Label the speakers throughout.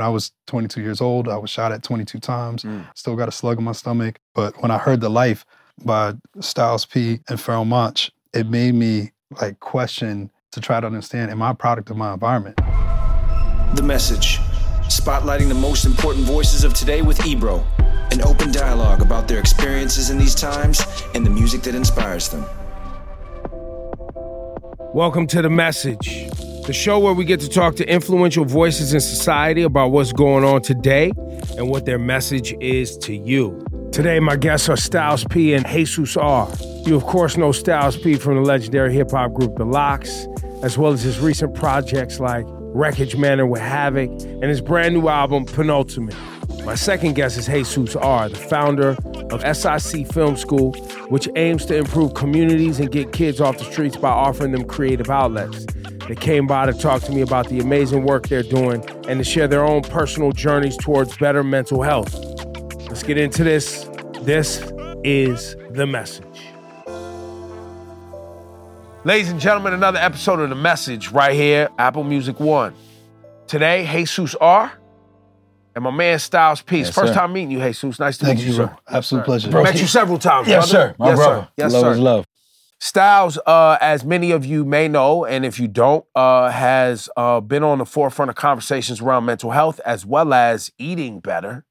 Speaker 1: when I was 22 years old, I was shot at 22 times.
Speaker 2: Mm.
Speaker 1: Still got a slug in my stomach. But when I heard The Life by Styles P and Pharoahe Monch, it made me like question to try to understand, am I a product of my environment?
Speaker 3: The message. Spotlighting the most important voices of today with Ebro. An open dialogue about their experiences in these times and the music that inspires them.
Speaker 2: Welcome to The Message, the show where we get to talk to influential voices in society about what's going on today and what their message is to you. Today, my guests are Styles P and Hezues R. You, of course, know Styles P from the legendary hip hop group The LOX, as well as his recent projects like Wreckage Man with Havoc and his brand new album, Penultimate. My second guest is Hezues R., the founder of SIC Film School, which aims to improve communities and get kids off the streets by offering them creative outlets. They came by to talk to me about the amazing work they're doing and to share their own personal journeys towards better mental health. Let's get into this. This is The Message. Ladies and gentlemen, another episode of The Message right here, Apple Music One. Today, Hezues R. and my man Styles P.
Speaker 4: Yes,
Speaker 2: First
Speaker 4: sir.
Speaker 2: time meeting you, Hezues. Nice to
Speaker 1: Thank
Speaker 2: meet
Speaker 1: you,
Speaker 2: you,
Speaker 1: bro.
Speaker 2: sir.
Speaker 1: Absolute pleasure.
Speaker 4: Bro,
Speaker 2: Met you several times,
Speaker 4: Yes,
Speaker 2: brother.
Speaker 4: sir. My
Speaker 2: yes,
Speaker 4: brother.
Speaker 2: Sir. Yes,
Speaker 4: love
Speaker 2: sir.
Speaker 4: is love.
Speaker 2: Styles, uh, as many of you may know, and if you don't, uh, has uh, been on the forefront of conversations around mental health as well as eating better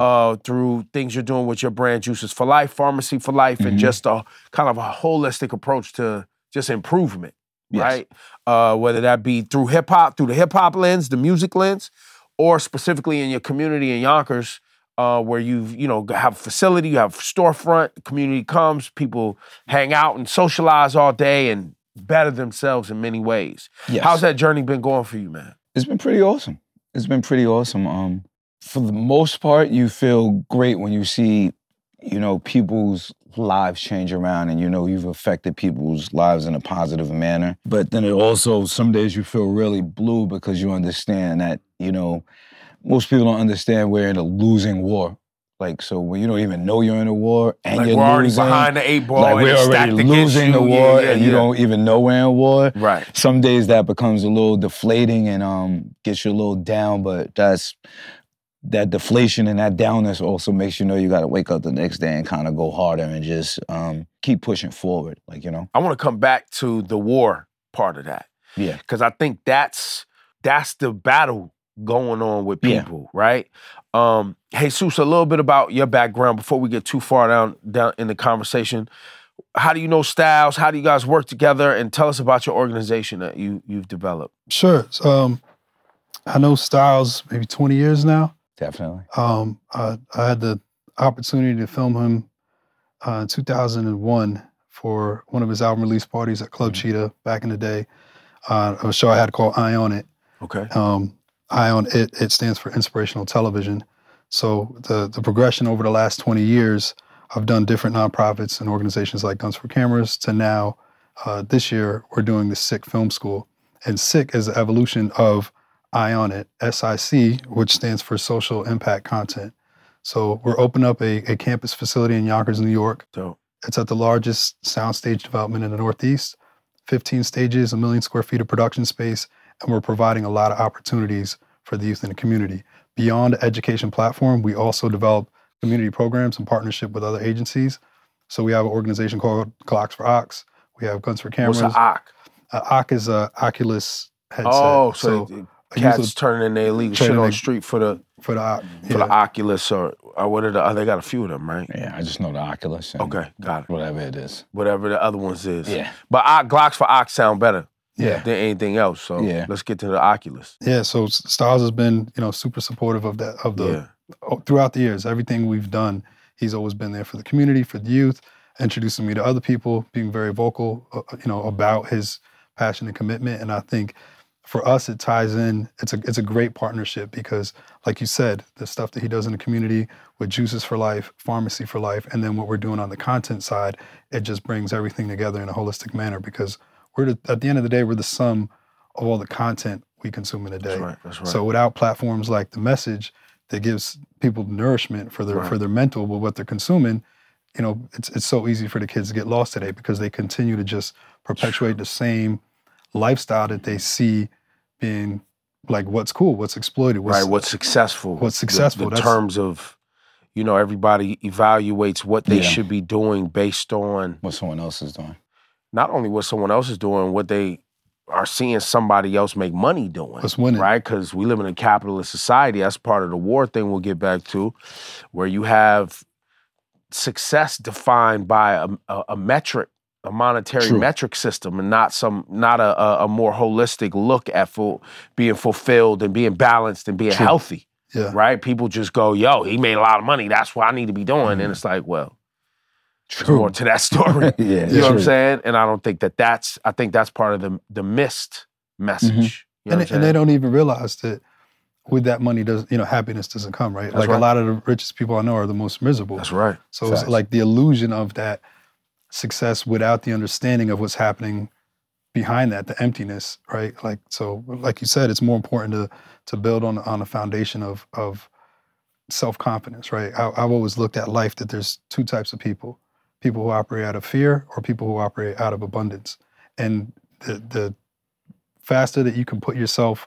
Speaker 2: uh, through things you're doing with your brand Juices for Life, Pharmacy for Life, and
Speaker 4: Mhm.
Speaker 2: just a kind of a holistic approach to just improvement,
Speaker 4: Yes.
Speaker 2: right? Uh, whether that be through hip hop, through the hip hop lens, the music lens, or specifically in your community in Yonkers, uh, where you've you know have a facility, you have storefront, community comes, people hang out and socialize all day and better themselves in many ways.
Speaker 4: Yes.
Speaker 2: How's that journey been going for you, man?
Speaker 4: It's been pretty awesome. It's been pretty awesome. Um, for the most part, you feel great when you see, you know, people's lives change around and you know you've affected people's lives in a positive manner. But then it also some days you feel really blue because you understand that, you know, most people don't understand we're in a losing war. Like so when you don't even know you're in a war and
Speaker 2: Like
Speaker 4: you're
Speaker 2: we're already
Speaker 4: losing,
Speaker 2: behind the eight ball
Speaker 4: like we're already losing the
Speaker 2: you. Yeah,
Speaker 4: war
Speaker 2: yeah,
Speaker 4: and you
Speaker 2: yeah.
Speaker 4: don't even know we're in war
Speaker 2: Right.
Speaker 4: some days that becomes a little deflating and um gets you a little down but that's that deflation and that downness also makes you know you got to wake up the next day and kind of go harder and just um keep pushing forward like you know
Speaker 2: I want to come back to the war part of that
Speaker 4: yeah
Speaker 2: because I think that's that's the battle going on with
Speaker 4: Yeah.
Speaker 2: people, right? Um, Hezues, a little bit about your background before we get too far down down in the conversation. How do you know Styles? How do you guys work together? And tell us about your organization that you you've developed.
Speaker 1: Sure. Um, I know Styles maybe 20 years now.
Speaker 4: definitely
Speaker 1: Um, I, I had the opportunity to film him uh, in 2001 for one of his album release parties at Club Cheetah back in the day. Uh, a show I had called Eye on It.
Speaker 2: Okay.
Speaker 1: Um, Eye on It, it stands for Inspirational Television. So the the progression over the last 20 years, I've done different nonprofits and organizations like Guns for Cameras to now, uh, this year, we're doing the SIC Film School. And SIC is the evolution of Eye on It, SIC, which stands for Social Impact Content. So we're opening up a, a campus facility in Yonkers, New York.
Speaker 2: So
Speaker 1: It's at the largest soundstage development in the Northeast, 15 stages, a million square feet of production space, and we're providing a lot of opportunities for the youth in the community. Beyond the education platform, we also develop community programs in partnership with other agencies. So we have an organization called Glocks for Ox. We have Guns for
Speaker 2: what's
Speaker 1: Cameras.
Speaker 2: an OC?
Speaker 1: Uh, Ock is a Oculus headset.
Speaker 2: Oh, so, the
Speaker 1: a youth
Speaker 2: cats turning their illegal shit on the street for the
Speaker 1: for the Ock.
Speaker 2: for the Oculus or, or what are the? Oh, they got a few of them, right?
Speaker 4: yeah i just know the oculus and
Speaker 2: Okay, got it.
Speaker 4: whatever it is
Speaker 2: Whatever the other ones is.
Speaker 4: yeah
Speaker 2: But Oc- Glocks for Ox sound better.
Speaker 1: Yeah.
Speaker 2: than anything else. So
Speaker 4: Yeah.
Speaker 2: let's get to the Oculus.
Speaker 1: Yeah, so Styles has been, you know, super supportive of that of the
Speaker 2: Yeah.
Speaker 1: throughout the years. Everything we've done, he's always been there for the community, for the youth, introducing me to other people, being very vocal, uh, you know, about his passion and commitment. And I think for us, it ties in. It's a it's a great partnership because, like you said, the stuff that he does in the community with Juices for Life, Pharmacy for Life, and then what we're doing on the content side, it just brings everything together in a holistic manner. Because we're the, at the end of the day, we're the sum of all the content we consume in a day.
Speaker 2: That's right. That's right.
Speaker 1: So without platforms like the message that gives people nourishment for their
Speaker 2: Right.
Speaker 1: for their mental with what they're consuming, you know, it's it's so easy for the kids to get lost today because they continue to just perpetuate the same lifestyle that they see being like what's cool, what's exploited, what's,
Speaker 2: right? What's successful?
Speaker 1: what's successful,
Speaker 2: The,
Speaker 1: that's-
Speaker 2: terms of, you know, everybody evaluates what they
Speaker 4: Yeah.
Speaker 2: should be doing based on
Speaker 4: What someone else is doing.
Speaker 2: Not only what someone else is doing, what they are seeing somebody else make money doing.
Speaker 1: what's winning.
Speaker 2: right? Because we live in a capitalist society. That's part of the war thing we'll get back to, where you have success defined by a, a, a metric, a monetary
Speaker 4: True.
Speaker 2: metric system, and not some not a, a, a more holistic look at full, being fulfilled and being balanced and being
Speaker 4: True.
Speaker 2: healthy.
Speaker 1: Yeah.
Speaker 2: Right? People just go, "Yo, he made a lot of money. That's what I need to be doing."
Speaker 1: Mm-hmm.
Speaker 2: And it's like, well,
Speaker 4: True.
Speaker 2: more to that story.
Speaker 4: yeah,
Speaker 2: You know what I'm saying? And I don't think that that's. I think that's part of the the missed message.
Speaker 4: Mm-hmm.
Speaker 2: You know
Speaker 1: and, they, and they don't even realize that with that money does you know happiness doesn't come right
Speaker 2: That's
Speaker 1: like
Speaker 2: right.
Speaker 1: a lot of the richest people i know are the most miserable
Speaker 2: That's right.
Speaker 1: so it's like the illusion of that success without the understanding of what's happening behind that the emptiness right like so like you said it's more important to to build on on a foundation of of self-confidence right I, i've always looked at life that there's two types of people people who operate out of fear or people who operate out of abundance and the the faster that you can put yourself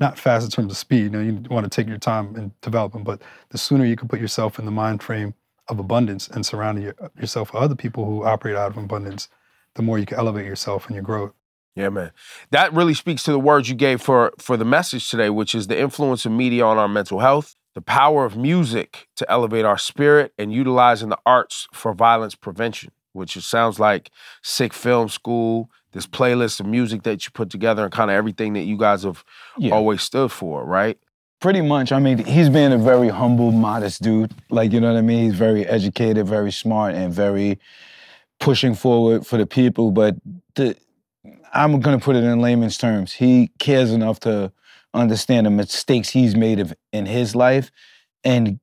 Speaker 1: not fast in terms of speed you know you want to take your time and develop them but the sooner you can put yourself in the mind frame of abundance and surrounding your, yourself with other people who operate out of abundance the more you can elevate yourself and your growth
Speaker 2: Yeah, man. That really speaks to the words you gave for for the message today, which is the influence of media on our mental health, the power of music to elevate our spirit, and utilizing the arts for violence prevention. Which it sounds like SIC Film School, this playlist of music that you put together, and kind of everything that you guys have
Speaker 4: Yeah.
Speaker 2: always stood for, right?
Speaker 4: Pretty much. I mean, he's being a very humble, modest dude. Like, you know what I mean? He's very educated, very smart, and very pushing forward for the people. But the, I'm going to put it in layman's terms. He cares enough to understand the mistakes he's made of, in his life and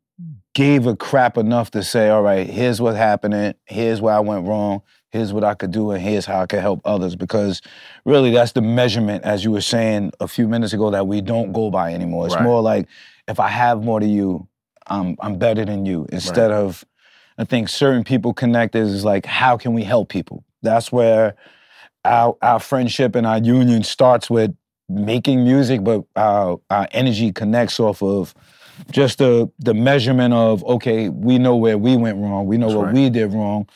Speaker 4: gave a crap enough to say, all right, here's what's happening. Here's where I went wrong. Here's what I could do, and here's how I can help others. Because really, that's the measurement, as you were saying a few minutes ago, that we don't go by anymore. It's
Speaker 2: Right.
Speaker 4: more like if I have more to you, I'm I'm better than you. Instead of, I think certain people connect is like, how can we help people? That's where our our friendship and our union starts with making music, but our our energy connects off of just the the measurement of okay, we know where we went wrong, we know
Speaker 2: That's
Speaker 4: what
Speaker 2: right.
Speaker 4: we did wrong,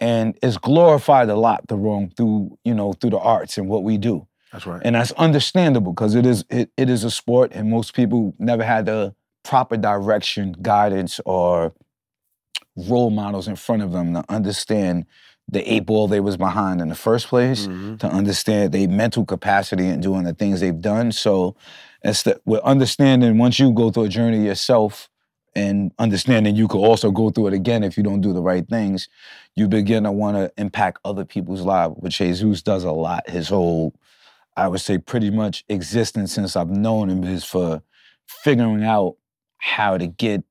Speaker 4: and it's glorified a lot the wrong through you know through the arts and what we do,
Speaker 2: That's right.
Speaker 4: and that's understandable because it is it, it is a sport, and most people never had the proper direction, guidance, or role models in front of them to understand the eight ball they was behind in the first place
Speaker 2: Mhm.
Speaker 4: to understand their mental capacity and doing the things they've done. So it's the, with understanding once you go through a journey yourself and understanding you could also go through it again if you don't do the right things, you begin to want to impact other people's lives, which Hezues does a lot. His whole, I would say, pretty much existence since I've known him is for figuring out how to get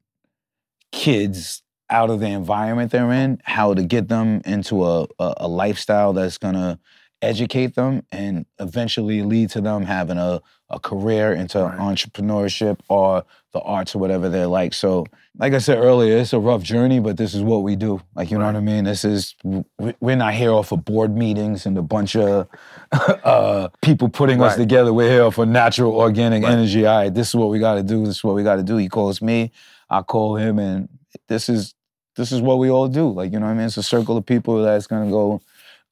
Speaker 4: kids out of the environment they're in, how to get them into a, a, a lifestyle that's gonna educate them and eventually lead to them having a, a career into
Speaker 2: Right.
Speaker 4: entrepreneurship or the arts or whatever they're like. So, like I said earlier, it's a rough journey, but this is what we do. Like, you know what I mean? This is, we- we're not here off of board meetings and a bunch of uh, people putting us together. We're here for natural, organic
Speaker 2: Right.
Speaker 4: energy. All right, this is what we got to do. This is what we got to do. He calls me, I call him, and this is this is what we all do. Like, you know what I mean? It's a circle of people that's gonna go,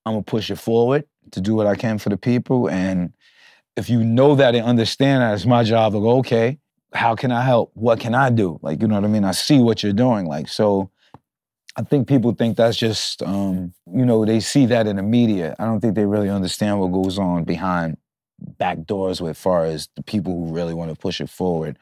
Speaker 4: I'm gonna push it forward to do what I can for the people. And if you know that and understand that, it's my job to go, okay, how can I help? What can I do? Like, you know what I mean? I see what you're doing. Like, so I think people think that's just, um, you know, they see that in the media. I don't think they really understand what goes on behind back doors with far as the people who really want to push it forward.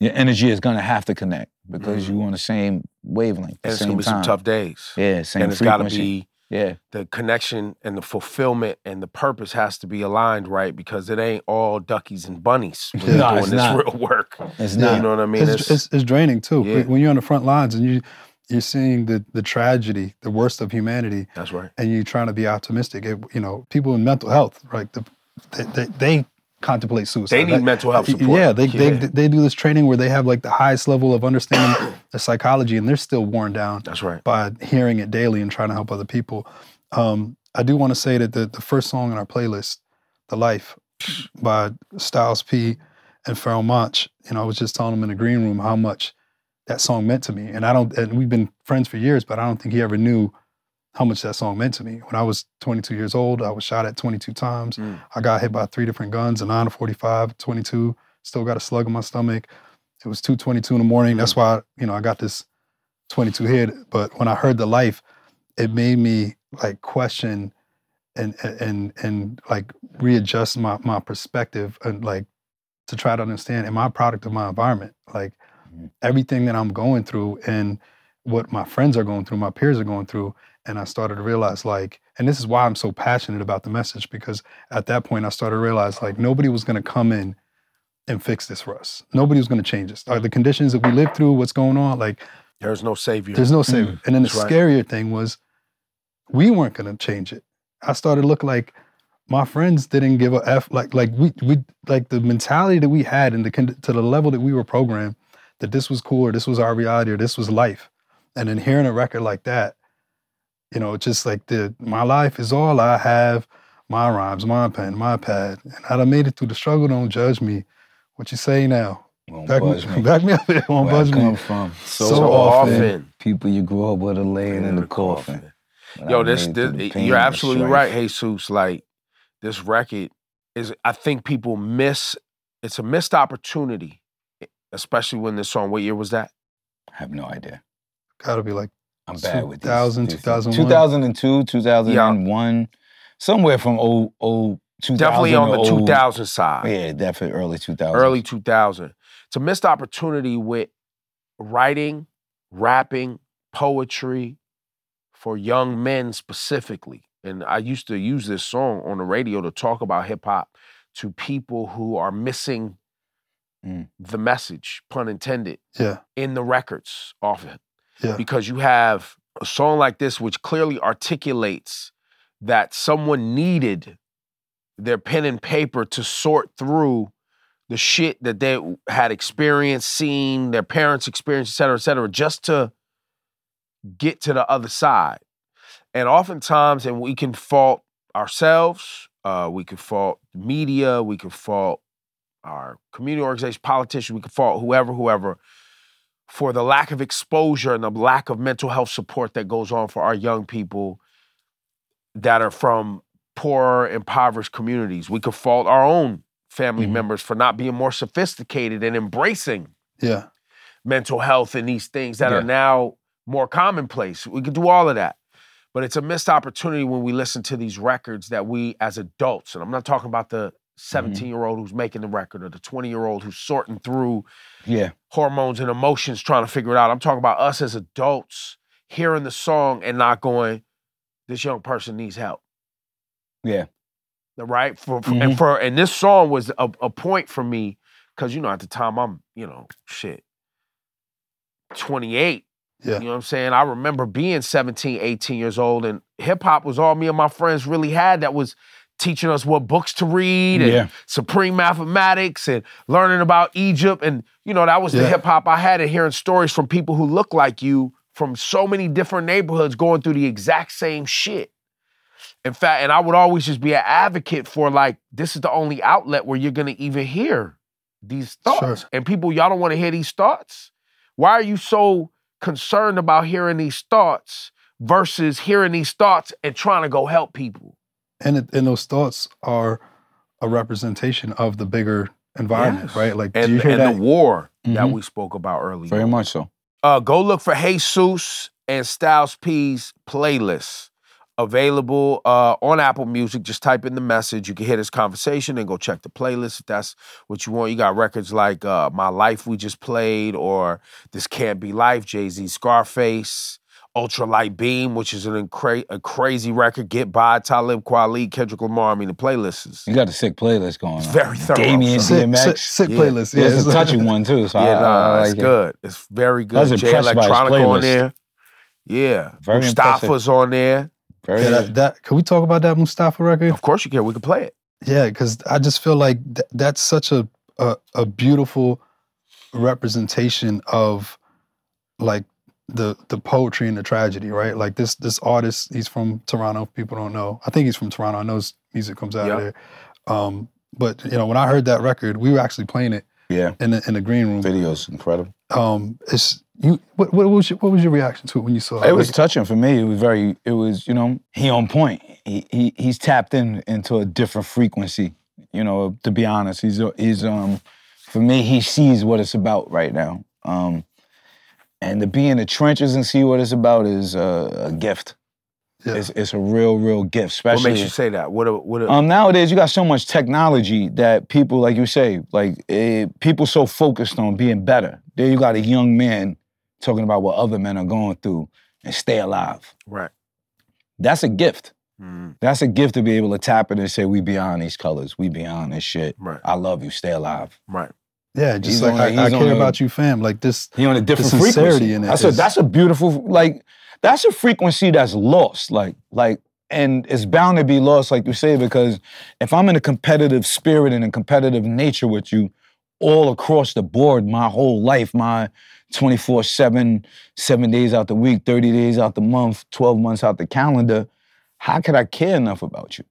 Speaker 4: Your energy is gonna have to connect because you on the same wavelength.
Speaker 2: Mm-hmm.
Speaker 4: the
Speaker 2: And it's gonna be
Speaker 4: time.
Speaker 2: some tough days.
Speaker 4: Yeah, same
Speaker 2: and it's got to
Speaker 4: frequency.
Speaker 2: be
Speaker 4: yeah,
Speaker 2: the connection and the fulfillment and the purpose has to be aligned right because it ain't all duckies and bunnies when
Speaker 1: Yeah.
Speaker 2: you're
Speaker 4: No,
Speaker 2: doing
Speaker 4: it's
Speaker 2: this
Speaker 4: not.
Speaker 2: real work.
Speaker 4: it's not.
Speaker 2: You know what I mean?
Speaker 1: it's, it's, it's draining too
Speaker 2: Yeah.
Speaker 1: when you're on the front lines and you you're seeing the the tragedy the worst of humanity
Speaker 2: that's right.
Speaker 1: and you're trying to be optimistic it, you know people in mental health right the, they, they, they contemplate suicide
Speaker 2: They need mental health support.
Speaker 1: yeah they,
Speaker 2: Yeah.
Speaker 1: They, they do this training where they have like the highest level of understanding the psychology and they're still worn down
Speaker 2: That's right.
Speaker 1: by hearing it daily and trying to help other people. Um, I do want to say that the, the first song in our playlist, The Life by Styles P and Pharoahe Monch, you know, I was just telling him in the green room how much that song meant to me. And I don't, and we've been friends for years, but I don't think he ever knew how much that song meant to me. When I was 22 years old, I was shot at 22 times.
Speaker 2: Mm.
Speaker 1: I got hit by three different guns, a 9 to 45, 22, still got a slug in my stomach. It was 222 in the morning. That's why, you know, I got this 22 hit. But when I heard the life, it made me like question and and and like readjust my my perspective and like to try to understand am I a product of my environment? Like
Speaker 4: Mhm.
Speaker 1: everything that I'm going through and what my friends are going through, my peers are going through. And I started to realize like, and this is why I'm so passionate about the message, because at that point I started to realize like nobody was gonna come in and fix this for us. Nobody was gonna change us. Are the conditions that we live through, what's going on, like
Speaker 2: There's no savior.
Speaker 1: there's no saving. Mm. And then the
Speaker 2: That's right.
Speaker 1: scarier thing was we weren't gonna change it. I started to look like my friends didn't give a f like like we we like the mentality that we had and the con- to the level that we were programmed that this was cool or this was our reality or this was life. And then hearing a record like that, you know, just like the my life is all I have, my rhymes, my pen, my pad. And I done made it through the struggle, don't judge me. What you say now?
Speaker 4: Won't
Speaker 1: Back,
Speaker 4: budge
Speaker 1: me,
Speaker 4: me.
Speaker 1: back me up, it won't
Speaker 4: Where I
Speaker 1: budge
Speaker 4: come
Speaker 1: me.
Speaker 4: from.
Speaker 1: So
Speaker 2: so
Speaker 1: often.
Speaker 2: often.
Speaker 4: People you grew up with are laying in the coffin. But
Speaker 2: Yo,
Speaker 4: I
Speaker 2: this,
Speaker 4: made
Speaker 2: this
Speaker 4: through the pain
Speaker 2: you're absolutely
Speaker 4: strife.
Speaker 2: right, Hezues. Like this record is, I think people miss. It's a missed opportunity, especially when this song. What year was that?
Speaker 4: I have no idea.
Speaker 1: Gotta be like
Speaker 4: I'm bad with these.
Speaker 1: 2000,
Speaker 4: these things.
Speaker 1: 2001.
Speaker 4: 2002, 2001, somewhere from oh, oh, 2000
Speaker 2: Definitely on the
Speaker 4: to 0
Speaker 2: 2000 side.
Speaker 4: Yeah, definitely early 2000.
Speaker 2: early 2000. It's a missed opportunity with writing, rapping, poetry for young men specifically. And I used to use this song on the radio to talk about hip hop to people who are missing
Speaker 4: Mm.
Speaker 2: the message, pun intended,
Speaker 1: Yeah,
Speaker 2: in the records often.
Speaker 1: Yeah.
Speaker 2: Because you have a song like this which clearly articulates that someone needed their pen and paper to sort through the shit that they had experienced, seen, their parents experienced, et cetera, et cetera, just to get to the other side. And oftentimes, and we can fault ourselves, uh, we can fault media, we can fault our community organization, politicians, we can fault whoever, whoever, for the lack of exposure and the lack of mental health support that goes on for our young people that are from poor, impoverished communities. We could fault our own family
Speaker 4: Mhm.
Speaker 2: members for not being more sophisticated and embracing
Speaker 1: yeah,
Speaker 2: mental health and these things that
Speaker 4: Yeah.
Speaker 2: are now more commonplace. We could do all of that. But it's a missed opportunity when we listen to these records that we as adults, and I'm not talking about the 17 year old who's making the record or the 20 year old who's sorting through
Speaker 4: Yeah.
Speaker 2: hormones and emotions trying to figure it out. I'm talking about us as adults hearing the song and not going, this young person needs help.
Speaker 4: Yeah.
Speaker 2: Right? For, for-
Speaker 4: Mhm.
Speaker 2: and for and this song was a, a point for me, because you know, at the time I'm, you know, shit, 28.
Speaker 1: yeah,
Speaker 2: You know what I'm saying? I remember being 17, 18 years old, and hip hop was all me and my friends really had that was teaching us what books to read and
Speaker 4: Yeah.
Speaker 2: supreme mathematics and learning about Egypt. And, you know, that was the hip hop I had and hearing stories from people who look like you from so many different neighborhoods going through the exact same shit. In fact, and I would always just be an advocate for like, this is the only outlet where you're gonna even hear these thoughts.
Speaker 1: Sure.
Speaker 2: And people, y'all don't wanna hear these thoughts. Why are you so concerned about hearing these thoughts versus hearing these thoughts and trying to go help people?
Speaker 1: And it, and those thoughts are a representation of the bigger environment,
Speaker 2: Yes.
Speaker 1: right? Like, do
Speaker 2: And,
Speaker 1: you hear
Speaker 2: and
Speaker 1: that?
Speaker 2: the war that
Speaker 4: Mhm.
Speaker 2: we spoke about earlier.
Speaker 4: Very much so.
Speaker 2: Uh, go look for Hezues and Styles P's playlist available uh, on Apple Music. Just type in the message. You can hear this conversation and go check the playlist if that's what you want. You got records like uh, My Life we just played or This Can't Be Life, Jay Z Scarface. Ultralight Beam, which is an incra- a crazy record. Get by Talib Kweli, Kendrick Lamar. I mean, the playlist is
Speaker 4: You got a sick playlist going
Speaker 2: It's
Speaker 4: on.
Speaker 2: very thorough,
Speaker 4: Damien
Speaker 2: son.
Speaker 1: sick,
Speaker 4: DMX.
Speaker 1: sick, sick
Speaker 2: Yeah.
Speaker 1: playlist.
Speaker 4: Yeah,
Speaker 1: Yeah,
Speaker 4: it's a touchy one too. So
Speaker 2: yeah,
Speaker 4: I,
Speaker 2: nah,
Speaker 4: I
Speaker 2: it's
Speaker 4: like it.
Speaker 2: good. It's very
Speaker 4: I was
Speaker 2: good. Jay
Speaker 4: impressed by his
Speaker 2: Electronica on
Speaker 4: playlist.
Speaker 2: there. Yeah.
Speaker 4: Very
Speaker 2: Mustafa's on there.
Speaker 4: Very
Speaker 1: Yeah, that, that, can we talk about that Mustafa record?
Speaker 2: Of course you can. We can play it.
Speaker 1: Yeah, because I just feel like th- that's such a, a a beautiful representation of like the the poetry and the tragedy, right? Like this this artist, he's from Toronto. if People don't know. I think he's from Toronto. I know his music comes out
Speaker 2: Yeah.
Speaker 1: of there. Um, but you know, when I heard that record, we were actually playing it
Speaker 4: Yeah,
Speaker 1: in the in the green room.
Speaker 4: video's incredible.
Speaker 1: Um, it's you. What, what was your, what was your reaction to it when you saw it?
Speaker 4: It was
Speaker 1: Like,
Speaker 4: touching for me. It was very. It was you know he on point. He, he he's tapped in into a different frequency. You know, to be honest, he's he's um for me he sees what it's about right now. Um, and to be in the trenches and see what it's about is a, a gift.
Speaker 1: Yeah.
Speaker 4: It's it's a real real gift, Especially What
Speaker 2: makes you say that? What? A, what? A,
Speaker 4: Um, nowadays you got so much technology that people, like you say, like eh, people so focused on being better. There you got a young man talking about what other men are going through and stay alive.
Speaker 2: right.
Speaker 4: That's a gift.
Speaker 2: Mhm.
Speaker 4: That's a gift to be able to tap it and say, "We beyond these colors. We beyond this shit.
Speaker 2: Right.
Speaker 4: I love you. Stay alive."
Speaker 2: Right.
Speaker 1: Yeah, just
Speaker 4: he's
Speaker 1: like
Speaker 4: on
Speaker 1: I, I care
Speaker 4: a-
Speaker 1: about you, fam. Like this.
Speaker 4: He on a different
Speaker 1: sincerity
Speaker 4: frequency.
Speaker 1: in it
Speaker 4: that's a that's a beautiful like that's a frequency that's lost. Like like and it's bound to be lost, like you say, because if I'm in a competitive spirit and a competitive nature with you all across the board, my whole life, my 24-7, seven days out the week, 30 days out the month, 12 months out the calendar, how could I care enough about you?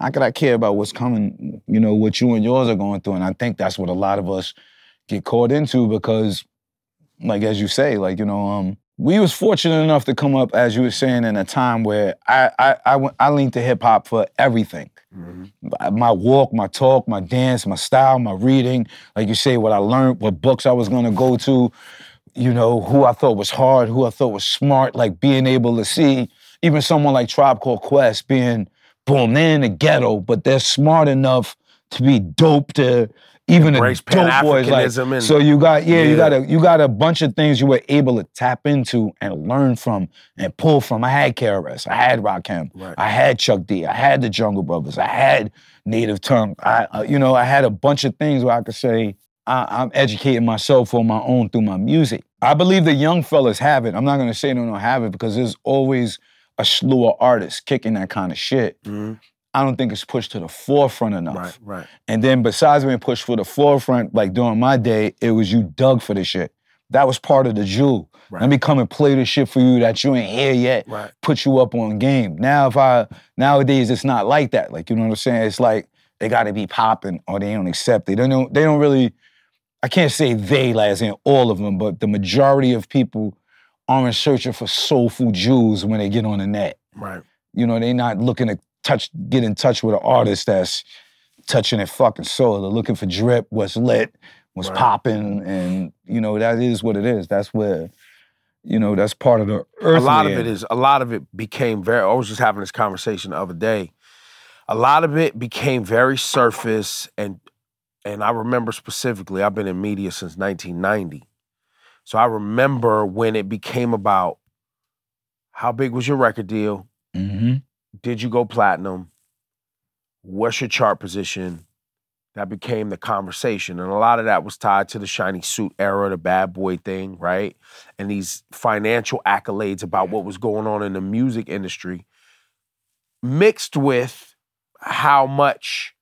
Speaker 4: How could I care about what's coming, you know, what you and yours are going through? And I think that's what a lot of us get caught into because like as you say, like you know, um, we was fortunate enough to come up, as you were saying, in a time where I I I, went- I leaned to hip hop for everything.
Speaker 2: Mhm.
Speaker 4: My walk, my talk, my dance, my style, my reading, like you say, what I learned, what books I was gonna go to, you know, who I thought was hard, who I thought was smart, like being able to see even someone like Tribe Called Quest being boom, they're in the ghetto, but they're smart enough to be dope to even the dope boys. Like,
Speaker 2: and-
Speaker 4: so you got yeah, you got a you got a bunch of things you were able to tap into and learn from and pull from. I had KRS, I had Rakim,
Speaker 2: Right.
Speaker 4: I had Chuck D, I had the Jungle Brothers, I had Native Tongue. I uh, you know I had a bunch of things where I could say I, I'm educating myself on my own through my music. I believe the young fellas have it. I'm not gonna say they don't have it because there's always a slew of artists kicking that kind of shit.
Speaker 2: Mhm.
Speaker 4: I don't think it's pushed to the forefront enough.
Speaker 2: Right. Right.
Speaker 4: And then besides being pushed for the forefront, like during my day, it was you dug for the shit. That was part of the jewel.
Speaker 2: Right.
Speaker 4: Let me come and play the shit for you that you ain't here yet.
Speaker 2: Right.
Speaker 4: Put you up on game. Now if I nowadays it's not like that. Like you know what I'm saying? It's like they gotta be popping or they don't accept it. They don't they don't really I can't say they like as in all of them, but the majority of people aren't searching for soulful jewels when they get on the net.
Speaker 2: Right.
Speaker 4: You know, they're not looking to touch, get in touch with an artist that's touching their fucking soul. They're looking for drip, what's lit, what's
Speaker 2: Right.
Speaker 4: popping, and you know that is what it is. That's where, you know, that's part of the earth.
Speaker 2: a lot of it is a lot of it became very i was just having this conversation the other day a lot of it became very surface and and i remember specifically i've been in media since 1990 so i remember when it became about how big was your record deal?
Speaker 4: Hmm
Speaker 2: did you go platinum? What's your chart position? That became the conversation and a lot of that was tied to the shiny suit era the bad boy thing right? And these financial accolades about what was going on in the music industry mixed with how much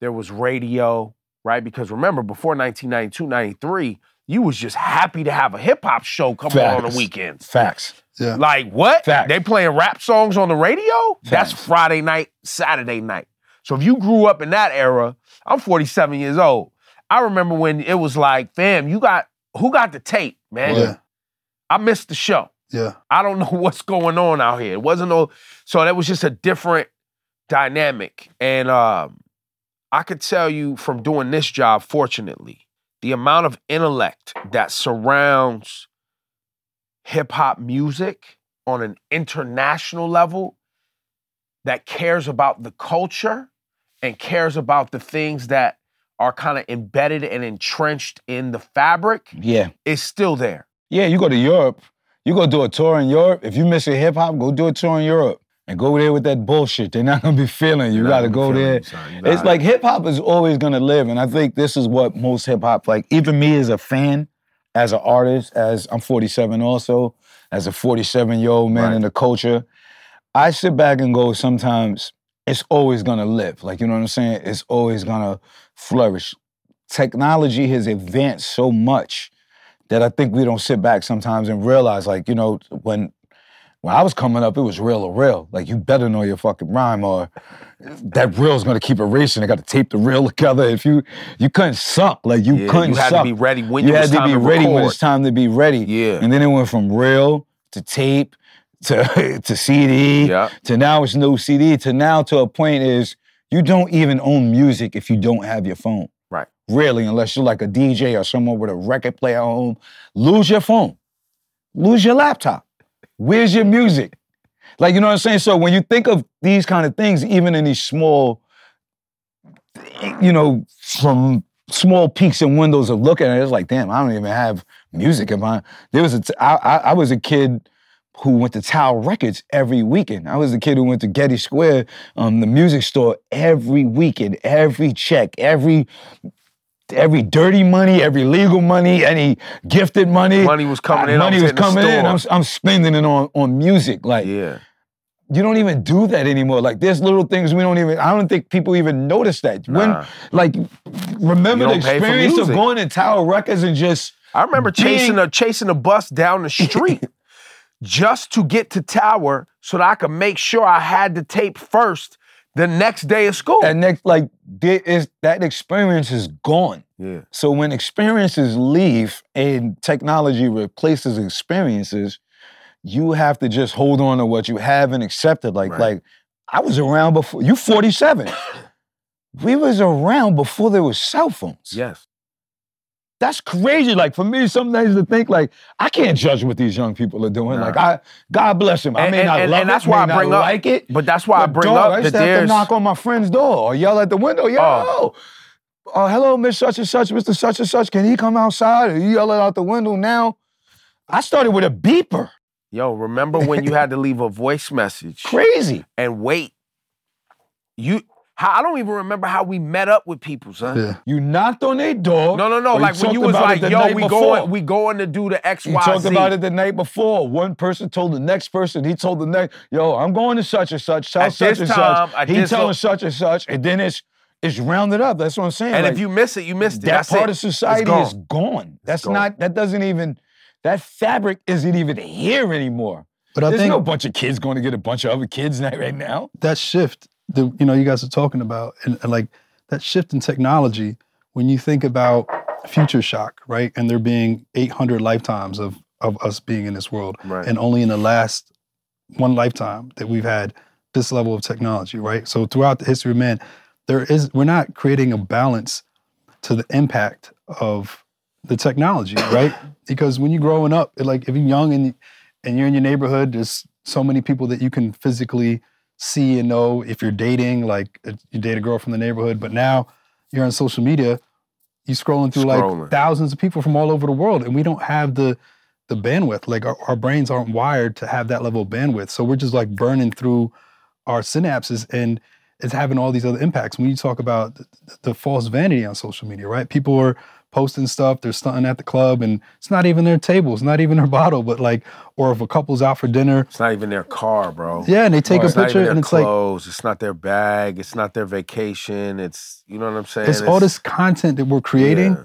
Speaker 2: there was radio right? Because remember before 1992 93 you was just happy to have a hip-hop show come on on the
Speaker 4: Facts.
Speaker 2: weekends
Speaker 4: Facts.
Speaker 1: Yeah.
Speaker 2: like what?
Speaker 4: Fact.
Speaker 2: They playing rap songs on the radio? That's Friday night, Saturday night. So if you grew up in that era, I'm 47 years old. I remember when it was like, fam, you got who got the tape, man?
Speaker 1: Yeah.
Speaker 2: I missed the show.
Speaker 1: Yeah.
Speaker 2: I don't know what's going on out here. It wasn't no so that was just a different dynamic. And um, I could tell you from doing this job, fortunately, the amount of intellect that surrounds hip hop music on an international level that cares about the culture and cares about the things that are kind of embedded and entrenched in the fabric
Speaker 4: Yeah.
Speaker 2: is still there.
Speaker 4: Yeah, you go to Europe, you go do a tour in Europe. If you miss your hip hop, go do a tour in Europe and go there with that bullshit. They're not gonna be feeling you. Gotta go there. It's like hip hop is always gonna live, and I think this is what most hip hop like. Even me as a fan, as an artist, as I'm 47 also, as a 47 year old man
Speaker 2: Right.
Speaker 4: in the culture, I sit back and go. Sometimes it's always gonna live. Like you know what I'm saying? It's always gonna flourish. Technology has advanced so much that I think we don't sit back sometimes and realize, like you know, when when I was coming up, it was real or real. Like you better know your fucking rhyme, or that reel's gonna keep erasing. I got to tape the reel together. If you you couldn't suck, like you
Speaker 2: Yeah,
Speaker 4: couldn't
Speaker 2: you had
Speaker 4: suck.
Speaker 2: to be ready when
Speaker 4: you had to be
Speaker 2: to
Speaker 4: ready when it's time to be ready.
Speaker 2: Yeah.
Speaker 4: And then it went from reel to tape to to CD
Speaker 2: Yeah.
Speaker 4: to now it's no CD to now to a point is you don't even own music if you don't have your phone.
Speaker 2: Right.
Speaker 4: Really, unless you're like a DJ or someone with a record player at home, lose your phone, lose your laptop. Where's your music? Like, you know what I'm saying? So when you think of these kind of things, even in these small, you know, from small peaks and windows of looking at it, it's like, damn, I don't even have music in my. There was a, t- I, I, I was a kid who went to Tower Records every weekend. I was the kid who went to Getty Square, um, the music store every weekend, every check, every every dirty money, every legal money, any gifted money.
Speaker 2: Money was coming uh, in,
Speaker 4: Money
Speaker 2: was
Speaker 4: was coming in. I'm, I'm spending it on on music. Like
Speaker 2: Yeah.
Speaker 4: you don't even do that anymore. Like there's little things we don't even. I don't think people even notice that. When like remember the
Speaker 2: don't pay for
Speaker 4: experience of going to Tower Records and just
Speaker 2: I remember chasing
Speaker 4: Being-
Speaker 2: a chasing a bus down the street just to get to Tower so that I could make sure I had the tape first the next day of school.
Speaker 4: And next like is that experience is gone.
Speaker 2: yeah.
Speaker 4: So when experiences leave and technology replaces experiences, you have to just hold on to what you have and accept it. Like,
Speaker 2: Right.
Speaker 4: like I was around before you 47. we was around before there was cell phones.
Speaker 2: Yes.
Speaker 4: That's crazy. Like for me, sometimes to think like I can't judge what these young people are doing.
Speaker 2: Nah.
Speaker 4: Like I, God bless them. I
Speaker 2: And-
Speaker 4: may
Speaker 2: and-
Speaker 4: not
Speaker 2: and-
Speaker 4: love
Speaker 2: and
Speaker 4: it,
Speaker 2: that's why I bring up-
Speaker 4: like it.
Speaker 2: But that's why I
Speaker 4: But
Speaker 2: bring
Speaker 4: dog, I
Speaker 2: up that
Speaker 4: used to have to knock on my friend's door or yell at the window, yo,
Speaker 2: Oh.
Speaker 4: oh, hello, Miss Such and Such, Mr. Such and Such, can he come outside? Or you yell it out the window now. I started with a beeper.
Speaker 2: Yo, remember when you had to leave a voice message
Speaker 4: Crazy.
Speaker 2: and wait? You how, I don't even remember how we met up with people, son.
Speaker 1: Yeah.
Speaker 4: You knocked on their door.
Speaker 2: No, no, no. Like when you was like, yo, we
Speaker 4: before.
Speaker 2: going, we going to do the X,
Speaker 4: You
Speaker 2: Y,
Speaker 4: talked
Speaker 2: Z.
Speaker 4: about it the night before. One person told the next person. He told the next, yo, I'm going to such and such. Tell
Speaker 2: At
Speaker 4: such
Speaker 2: this
Speaker 4: and
Speaker 2: time,
Speaker 4: such.
Speaker 2: at
Speaker 4: He telling
Speaker 2: lo-
Speaker 4: such and such, and then it's it's rounded up. That's what I'm saying.
Speaker 2: And
Speaker 4: Like,
Speaker 2: if you miss it, you missed it.
Speaker 4: that
Speaker 2: That's
Speaker 4: part
Speaker 2: it.
Speaker 4: of society
Speaker 2: gone.
Speaker 4: is gone. That's
Speaker 2: gone.
Speaker 4: not. That doesn't even. That fabric isn't even here anymore.
Speaker 1: But I
Speaker 4: There's
Speaker 1: think
Speaker 4: no bunch of kids going to get a bunch of other kids now- right now.
Speaker 1: that shift that you know you guys are talking about and, and like that shift in technology when you think about future shock right and there being 800 lifetimes of of us being in this world
Speaker 2: Right.
Speaker 1: and only in the last one lifetime that we've had this level of technology right so throughout the history of man there is we're not creating a balance to the impact of the technology right because when you're growing up it, like if you're young and and you're in your neighborhood there's so many people that you can physically see and know if you're dating, like uh, you date a girl from the neighborhood, but now you're on social media, you're scrolling through
Speaker 2: Scrolling.
Speaker 1: like thousands of people from all over the world, and we don't have the the bandwidth. Like our, our brains aren't wired to have that level of bandwidth. So we're just like burning through our synapses and it's having all these other impacts. When you talk about the, the false vanity on social media, right? People are posting stuff, they're stunting at the club, and it's not even their table, it's not even their bottle, but like, or if a couple's out for dinner,
Speaker 2: It's not even their car, bro.
Speaker 1: yeah, and they take
Speaker 2: It's
Speaker 1: a picture and it's like,
Speaker 2: it's not their bag. It's not their vacation. It's you know what I'm saying.
Speaker 1: it's all this content that we're creating
Speaker 2: Yeah.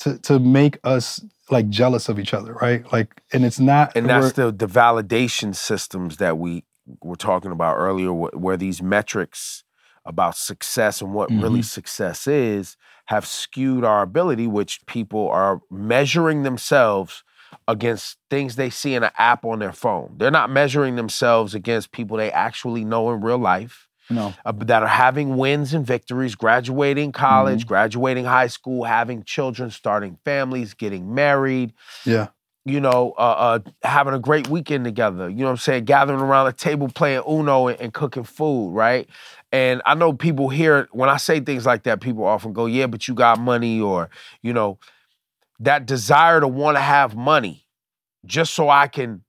Speaker 1: to to make us like jealous of each other, right? Like, and it's not.
Speaker 2: and that's the the validation systems that we were talking about earlier, wh- where these metrics about success and what really mm-hmm. success is have skewed our ability, which people are measuring themselves against things they see in an app on their phone. They're not measuring themselves against people they actually know in real life
Speaker 4: No.
Speaker 2: uh, that are having wins and victories, graduating college,
Speaker 1: Mm-hmm.
Speaker 2: graduating high school, having children, starting families, getting married,
Speaker 1: yeah,
Speaker 2: you know, uh, uh, having a great weekend together. You know what I'm saying? Gathering around a table playing Uno and, and cooking food, right? And I know people hear when I say things like that, people often go, "Yeah, but you got money," or you know, that desire to want to have money just so I can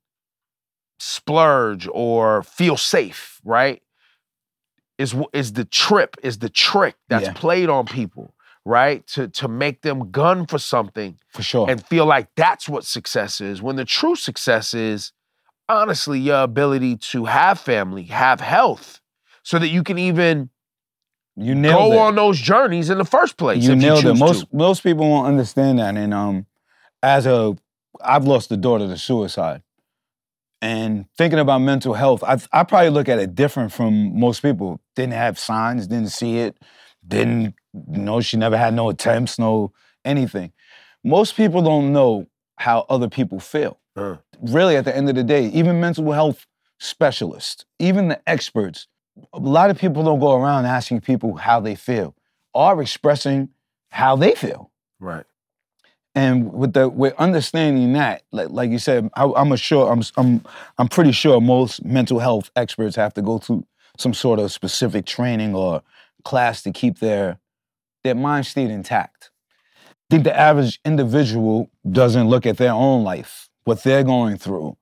Speaker 2: splurge or feel safe, right? Is is the trip, is the trick that's
Speaker 4: Yeah.
Speaker 2: played on people, right? To to make them gun for something
Speaker 4: For sure.
Speaker 2: and feel like that's what success is. When the true success is honestly your ability to have family, have health, so that you can even
Speaker 4: you nailed
Speaker 2: go
Speaker 4: it.
Speaker 2: on those journeys in the first place.
Speaker 4: you
Speaker 2: if
Speaker 4: nailed
Speaker 2: you
Speaker 4: it. Most
Speaker 2: to.
Speaker 4: most people won't understand that. And um, as a, I've lost a daughter to suicide, And thinking about mental health, I, I probably look at it different from most people. Didn't have signs, didn't see it, didn't know she never had no attempts, no anything. Most people don't know how other people feel.
Speaker 2: Uh.
Speaker 4: Really, at the end of the day, even mental health specialists, even the experts, a lot of people don't go around asking people how they feel, are expressing how they feel.
Speaker 2: Right.
Speaker 4: And with the with understanding that, like, like you said, I, I'm a sure I'm I'm I'm pretty sure most mental health experts have to go through some sort of specific training or class to keep their their mind state intact. I think the average individual doesn't look at their own life, what they're going through,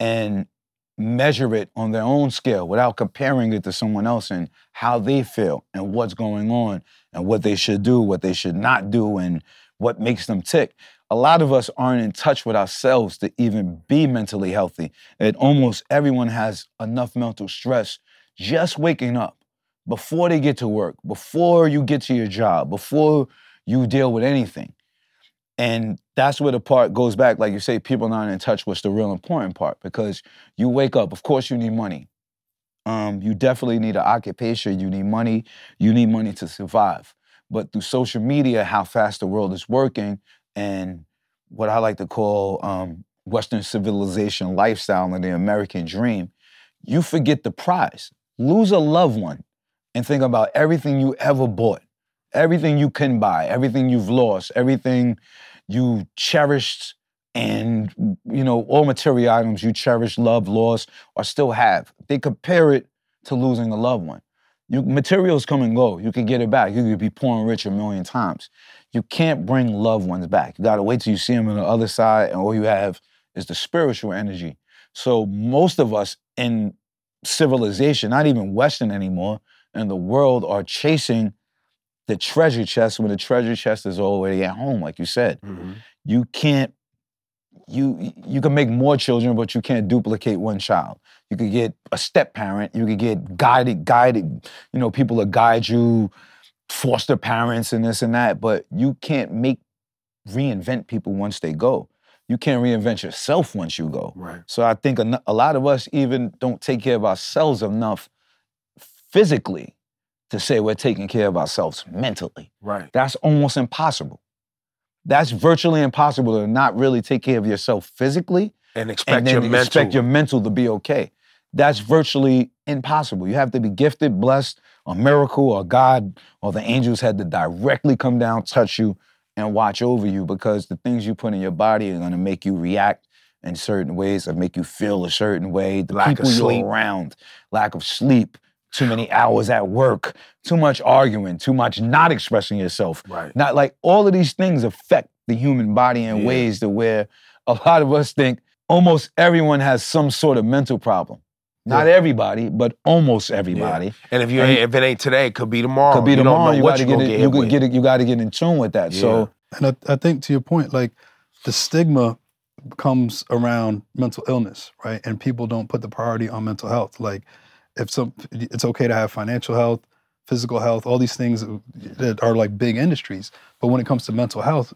Speaker 4: and measure it on their own scale without comparing it to someone else and how they feel and what's going on and what they should do, what they should not do, and what makes them tick. A lot of us aren't in touch with ourselves to even be mentally healthy. And almost everyone has enough mental stress just waking up before they get to work, before you get to your job, before you deal with anything. And that's where the part goes back, like you say, people not in touch with the real important part because you wake up, of course, you need money. Um, you definitely need an occupation, you need money, you need money to survive. But through social media, how fast the world is working, and what I like to call um, Western civilization lifestyle and the American dream, you forget the prize. Lose a loved one and think about everything you ever bought, everything you can buy, everything you've lost, everything you cherished, and you know, all material items you cherish, love, lost, or still have. They compare it to losing a loved one. You, materials come and go. You can get it back. You could be poor and rich a million times. You can't bring loved ones back. You gotta wait till you see them on the other side, and all you have is the spiritual energy. So most of us in civilization, not even Western anymore, in the world are chasing the treasure chest when the treasure chest is already at home, like you said.
Speaker 2: Mm-hmm.
Speaker 4: You can't you you can make more children, but you can't duplicate one child. You could get a step parent, you could get guided, guided, you know, people to guide you, foster parents and this and that, but you can't make reinvent people once they go. You can't reinvent yourself once you go.
Speaker 2: Right.
Speaker 4: So I think a, a lot of us even don't take care of ourselves enough physically to say we're taking care of ourselves mentally.
Speaker 2: Right.
Speaker 4: That's almost impossible. That's virtually impossible to not really take care of yourself physically
Speaker 2: And expect
Speaker 4: and
Speaker 2: your mental.
Speaker 4: expect your mental to be okay. That's virtually impossible. You have to be gifted, blessed, a miracle, or God, or the angels had to directly come down, touch you, and watch over you because the things you put in your body are gonna make you react in certain ways, or make you feel a certain way. The
Speaker 2: Lack of
Speaker 4: people
Speaker 2: sleep.
Speaker 4: you're around, lack of sleep, too many hours at work, too much arguing, too much not expressing yourself.
Speaker 2: Right.
Speaker 4: Not like all of these things affect the human body in
Speaker 2: Yeah.
Speaker 4: ways to where a lot of us think almost everyone has some sort of mental problem. Not everybody, but almost everybody.
Speaker 2: And if you
Speaker 4: And-
Speaker 2: if it ain't today, it could be tomorrow.
Speaker 4: Could be tomorrow.
Speaker 2: know
Speaker 4: You, gotta get
Speaker 2: gonna
Speaker 4: it.
Speaker 2: get
Speaker 4: You could
Speaker 2: with.
Speaker 4: get it. You got to get in tune with that. So
Speaker 1: And I, I think to your point, like the stigma comes around mental illness, right? And people don't put the priority on mental health. Like if some, it's okay to have financial health, physical health, all these things that are like big industries. But when it comes to mental health,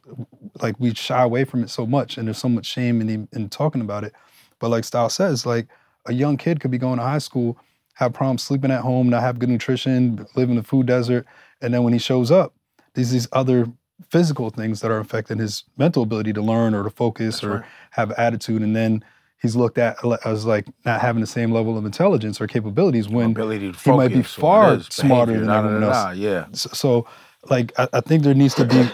Speaker 1: like we shy away from it so much, and there's so much shame in in talking about it. But like Style says, like a young kid could be going to high school, have problems sleeping at home, not have good nutrition, live in the food desert, and then when he shows up, there's these other physical things that are affecting his mental ability to learn or to focus
Speaker 2: That's
Speaker 1: or
Speaker 2: right.
Speaker 1: have attitude, and then he's looked at uh, as like not having the same level of intelligence or capabilities when
Speaker 2: to
Speaker 1: he might be far smarter
Speaker 2: behavior,
Speaker 1: than
Speaker 2: da,
Speaker 1: everyone
Speaker 2: da,
Speaker 1: else.
Speaker 2: da, Yeah.
Speaker 1: So, so, like, I, I think there needs to be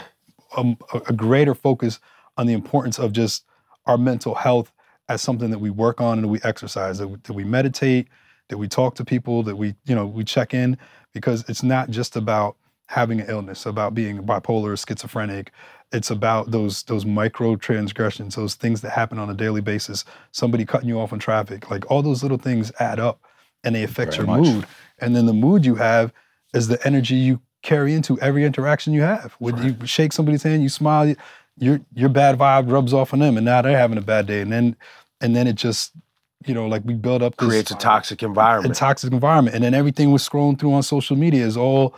Speaker 1: a, a greater focus on the importance of just our mental health as something that we work on and we exercise, that we, that we meditate, that we talk to people, that we, you know, we check in, because it's not just about having an illness, about being bipolar, schizophrenic. It's about those those micro transgressions, those things that happen on a daily basis. Somebody cutting you off in traffic, like all those little things add up, and they affect
Speaker 4: Very
Speaker 1: your
Speaker 4: much.
Speaker 1: mood. And then the mood you have is the energy you carry into every interaction you have. When you shake somebody's hand, you smile, your your bad vibe rubs off on them, and now they're having a bad day. And then and then it just, you know, like we build up this
Speaker 2: Creates a toxic environment.
Speaker 1: a toxic environment. And then everything we're scrolling through on social media is all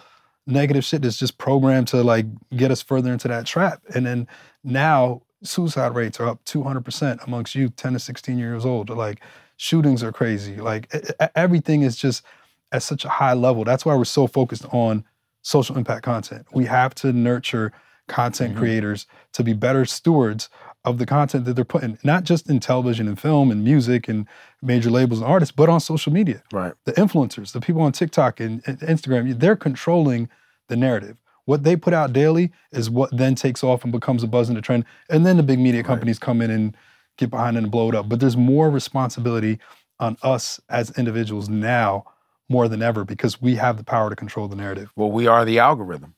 Speaker 1: negative shit that's just programmed to like get us further into that trap. And then now suicide rates are up 200% amongst youth 10 to 16 years old. Like shootings are crazy. Like everything is just at such a high level. That's why we're so focused on social impact content. We have to nurture content
Speaker 2: Mm-hmm.
Speaker 1: creators to be better stewards of the content that they're putting, not just in television and film and music and major labels and artists, but on social media.
Speaker 2: Right.
Speaker 1: The influencers, the people on TikTok and, and Instagram, they're controlling the narrative. What they put out daily is what then takes off and becomes a buzz and a trend. And then the big media companies come in and get behind it and blow it up. But there's more responsibility on us as individuals now more than ever because we have the power to control the narrative.
Speaker 2: Well, we are the algorithm.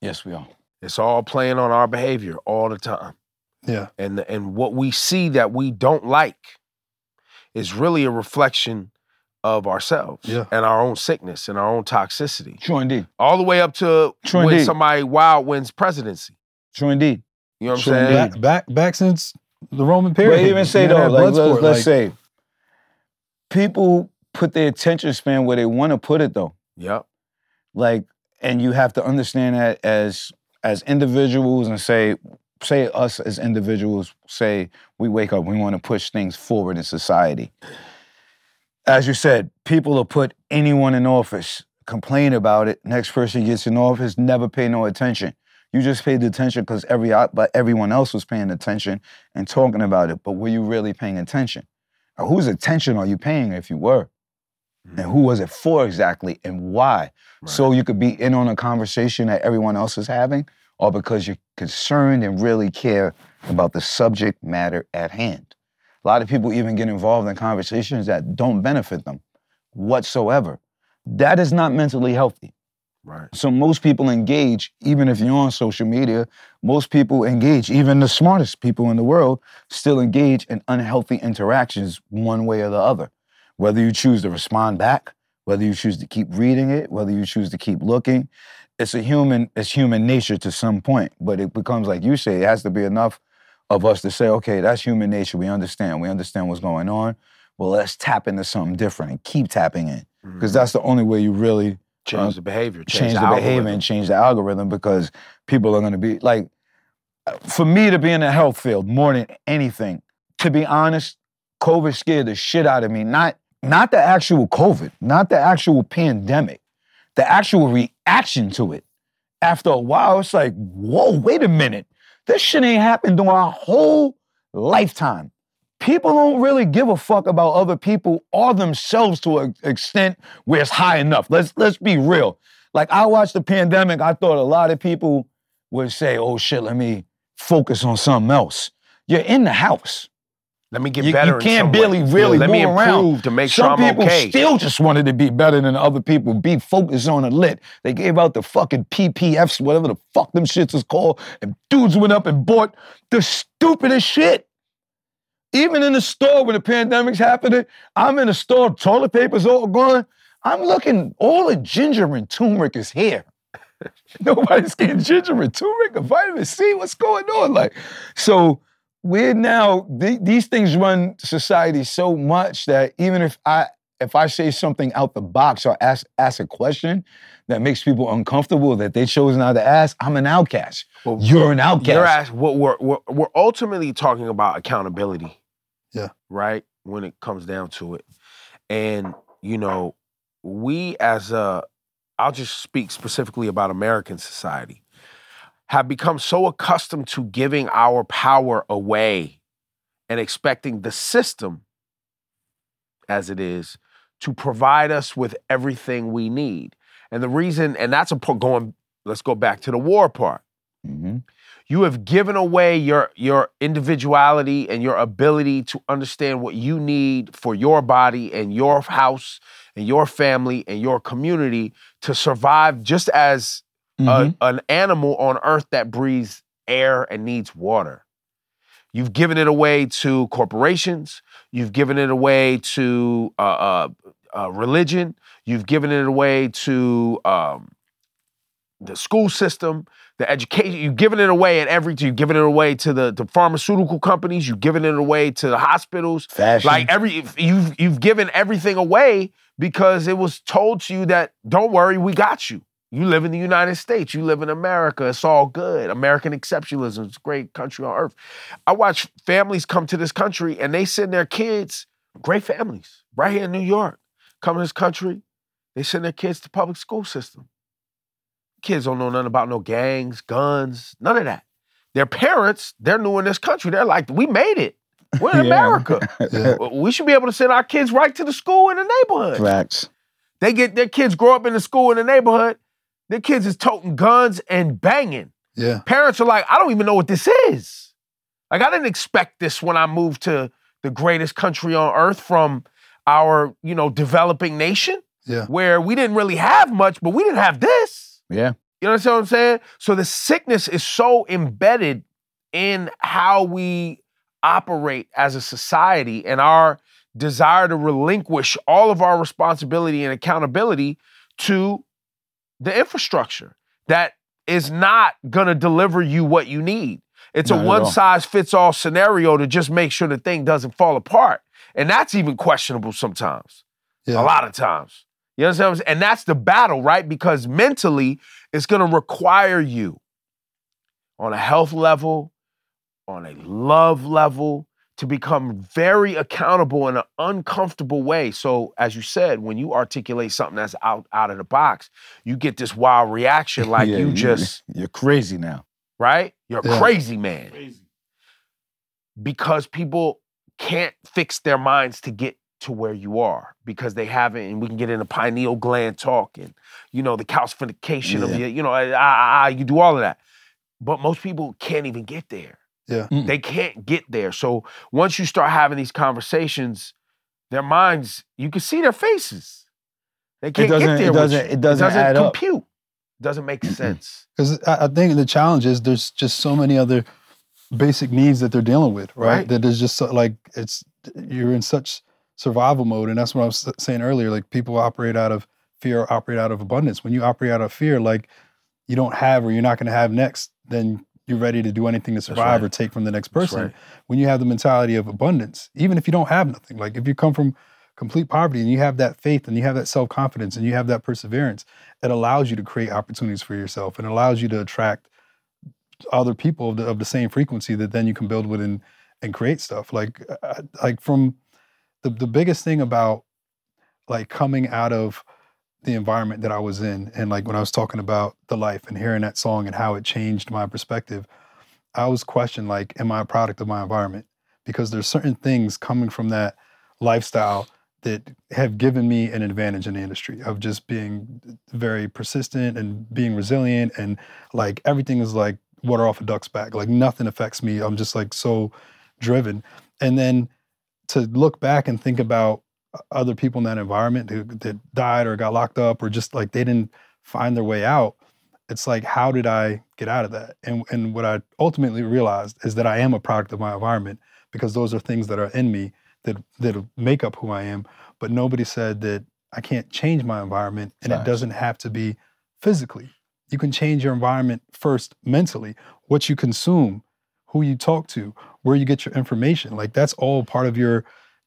Speaker 4: Yes, we are.
Speaker 2: It's all playing on our behavior all the time.
Speaker 1: Yeah.
Speaker 2: And and what we see that we don't like is really a reflection of ourselves
Speaker 1: Yeah.
Speaker 2: and our own sickness and our own toxicity.
Speaker 4: True indeed.
Speaker 2: All the way up to
Speaker 4: True
Speaker 2: when
Speaker 4: indeed.
Speaker 2: somebody wild wins presidency.
Speaker 4: True indeed.
Speaker 2: You know what I'm saying?
Speaker 1: Back back back since the Roman period.
Speaker 4: But even say though, like let's, let's
Speaker 1: like,
Speaker 4: say, people put their attention span where they want to put it though.
Speaker 2: Yep.
Speaker 4: Like, and you have to understand that as as individuals and say, say us as individuals, say we wake up, we want to push things forward in society. As you said, people will put anyone in office, complain about it. Next person gets in office, never pay no attention. You just paid attention because every but everyone else was paying attention and talking about it. But were you really paying attention? Or whose attention are you paying if you were? And who mm. was it for exactly and why? So you could be in on a conversation that everyone else is having, or because you're concerned and really care about the subject matter at hand. A lot of people even get involved in conversations that don't benefit them whatsoever. That is not mentally healthy.
Speaker 2: Right.
Speaker 4: So most people engage, even if you're on social media, most people engage, even the smartest people in the world, still engage in unhealthy interactions one way or the other. Whether you choose to respond back, whether you choose to keep reading it, whether you choose to keep looking, it's a human, it's human nature to some point. But it becomes like you say, it has to be enough of us to say, okay, that's human nature. We understand. We understand what's going on. Well, let's tap into something different and keep tapping in. Because that's the only way you really
Speaker 2: Change
Speaker 4: uh,
Speaker 2: the behavior. Change,
Speaker 4: change, the,
Speaker 2: algorithm.
Speaker 4: behavior and change the algorithm because people are going to be like, for me to be in the health field more than anything, to be honest, COVID scared the shit out of me. Not not the actual COVID, not the actual pandemic, the actual reaction to it. After a while, it's like, whoa, wait a minute. This shit ain't happened during our whole lifetime. People don't really give a fuck about other people or themselves to an extent where it's high enough. Let's let's be real. Like I watched the pandemic, I thought a lot of people would say, "Oh shit, let me focus on something else." You're in the house.
Speaker 2: Let me get
Speaker 4: You,
Speaker 2: better.
Speaker 4: you can't barely really
Speaker 2: Let
Speaker 4: move
Speaker 2: me
Speaker 4: around.
Speaker 2: improve to make
Speaker 4: Some
Speaker 2: sure I'm
Speaker 4: people
Speaker 2: okay.
Speaker 4: still just wanted to be better than other people, be focused on a lit. They gave out the fucking PPFs, whatever the fuck them shits is called, and dudes went up and bought the stupidest shit. Even in the store when the pandemic's happening, I'm in the store, toilet paper's all gone. I'm looking, all the ginger and turmeric is here. Nobody's getting ginger and turmeric or vitamin C. What's going on? Like, so we're now th- these things run society so much that even if I if I say something out the box or ask ask a question that makes people uncomfortable that they chose not to ask, I'm an outcast.
Speaker 2: Well,
Speaker 4: You're an outcast.
Speaker 2: You're ask, what we're, we're we're ultimately talking about accountability.
Speaker 1: Yeah.
Speaker 2: Right? When it comes down to it. And, you know, we as a I'll just speak specifically about American society, have become so accustomed to giving our power away and expecting the system, as it is, to provide us with everything we need. And the reason, and that's a going, let's go back to the war part.
Speaker 4: Mhm.
Speaker 2: You have given away your your individuality and your ability to understand what you need for your body and your house and your family and your community to survive just as a-
Speaker 4: Mhm.
Speaker 2: an animal on earth that breathes air and needs water. You've given it away to corporations. You've given it away to uh, uh, uh, religion. You've given it away to um, the school system, the education. You've given it away at every. You've given it away to the, the pharmaceutical companies. You've given it away to the hospitals.
Speaker 4: Fashion.
Speaker 2: Like every you've you've given everything away because it was told to you that don't worry, we got you. You live in the United States. You live in America. It's all good. American exceptionalism. It's a great country on earth. I watch families come to this country and they send their kids, great families, right here in New York, come to this country. They send their kids to public school system. Kids don't know nothing about no gangs, guns, none of that. Their parents, they're new in this country. They're like, we made it. We're in
Speaker 4: Yeah.
Speaker 2: America.
Speaker 1: Yeah.
Speaker 2: We should be able to send our kids right to the school in the neighborhood.
Speaker 4: Facts.
Speaker 2: They get their kids grow up in the school in the neighborhood. Their kids is toting guns and banging.
Speaker 1: Yeah.
Speaker 2: Parents are like, I don't even know what this is. Like, I didn't expect this when I moved to the greatest country on earth from our, you know, developing nation
Speaker 1: Yeah.
Speaker 2: where we didn't really have much, but we didn't have this.
Speaker 4: Yeah.
Speaker 2: You understand what I'm saying? So the sickness is so embedded in how we operate as a society and our desire to relinquish all of our responsibility and accountability to the infrastructure that is not going to deliver you what you need. It's
Speaker 4: Not
Speaker 2: a
Speaker 4: at all.
Speaker 2: one size fits all scenario to just make sure the thing doesn't fall apart. And that's even questionable sometimes
Speaker 1: Yeah.
Speaker 2: a lot of times. You understand what I'm saying? And that's the battle, right? Because mentally, it's going to require you on a health level, on a love level, to become very accountable in an uncomfortable way. So, as you said, when you articulate something that's out, out of the box, you get this wild reaction like
Speaker 4: Yeah,
Speaker 2: you just,
Speaker 4: You're crazy now.
Speaker 2: right? You're a
Speaker 1: Yeah.
Speaker 2: crazy man. Because people can't fix their minds to get to where you are because they haven't, and we can get into pineal gland talk and, you know, the calcification of
Speaker 4: Yeah.
Speaker 2: your, you know, ah, ah, ah, you do all of that. But most people can't even get there.
Speaker 1: Yeah.
Speaker 4: Mm.
Speaker 2: They can't get there. So once you start having these conversations, their minds, you can see their faces. They can't
Speaker 4: doesn't-
Speaker 2: get
Speaker 4: it
Speaker 2: there. with
Speaker 4: doesn't-
Speaker 2: you.
Speaker 4: it doesn't add up.
Speaker 2: compute. Doesn't make sense.
Speaker 1: Because I, I think the challenge is there's just so many other basic needs that they're dealing with, right?
Speaker 2: Right.
Speaker 1: That there's just so, like it's you're in such survival mode, and that's what I was saying earlier. Like people operate out of fear, or operate out of abundance. When you operate out of fear, like you don't have or you're not going to have next, then you're ready to do anything to survive
Speaker 2: right.
Speaker 1: or take from the next person.
Speaker 2: right.
Speaker 1: When you have the mentality of abundance, even if you don't have nothing, like if you come from complete poverty and you have that faith and you have that self confidence and you have that perseverance, it allows you to create opportunities for yourself and allows you to attract other people of the, of the same frequency that then you can build with and, and create stuff. Like, uh, like from the, the biggest thing about like coming out of the environment that I was in and like when I was talking about the life and hearing that song and how it changed my perspective, I was questioned like, am I a product of my environment? Because there's certain things coming from that lifestyle that have given me an advantage in the industry of just being very persistent and being resilient and like everything is like water off a duck's back. Like nothing affects me. I'm just like so driven. And then to look back and think about other people in that environment who that died or got locked up or just like they didn't find their way out. It's like, how did I get out of that? And and what I ultimately realized is that I am a product of my environment because those are things that are in me that that make up who I am. But nobody said that I can't change my environment and it doesn't have to be physically. You can change your environment first mentally, what you consume, who you talk to, where you get your information. Like that's all part of your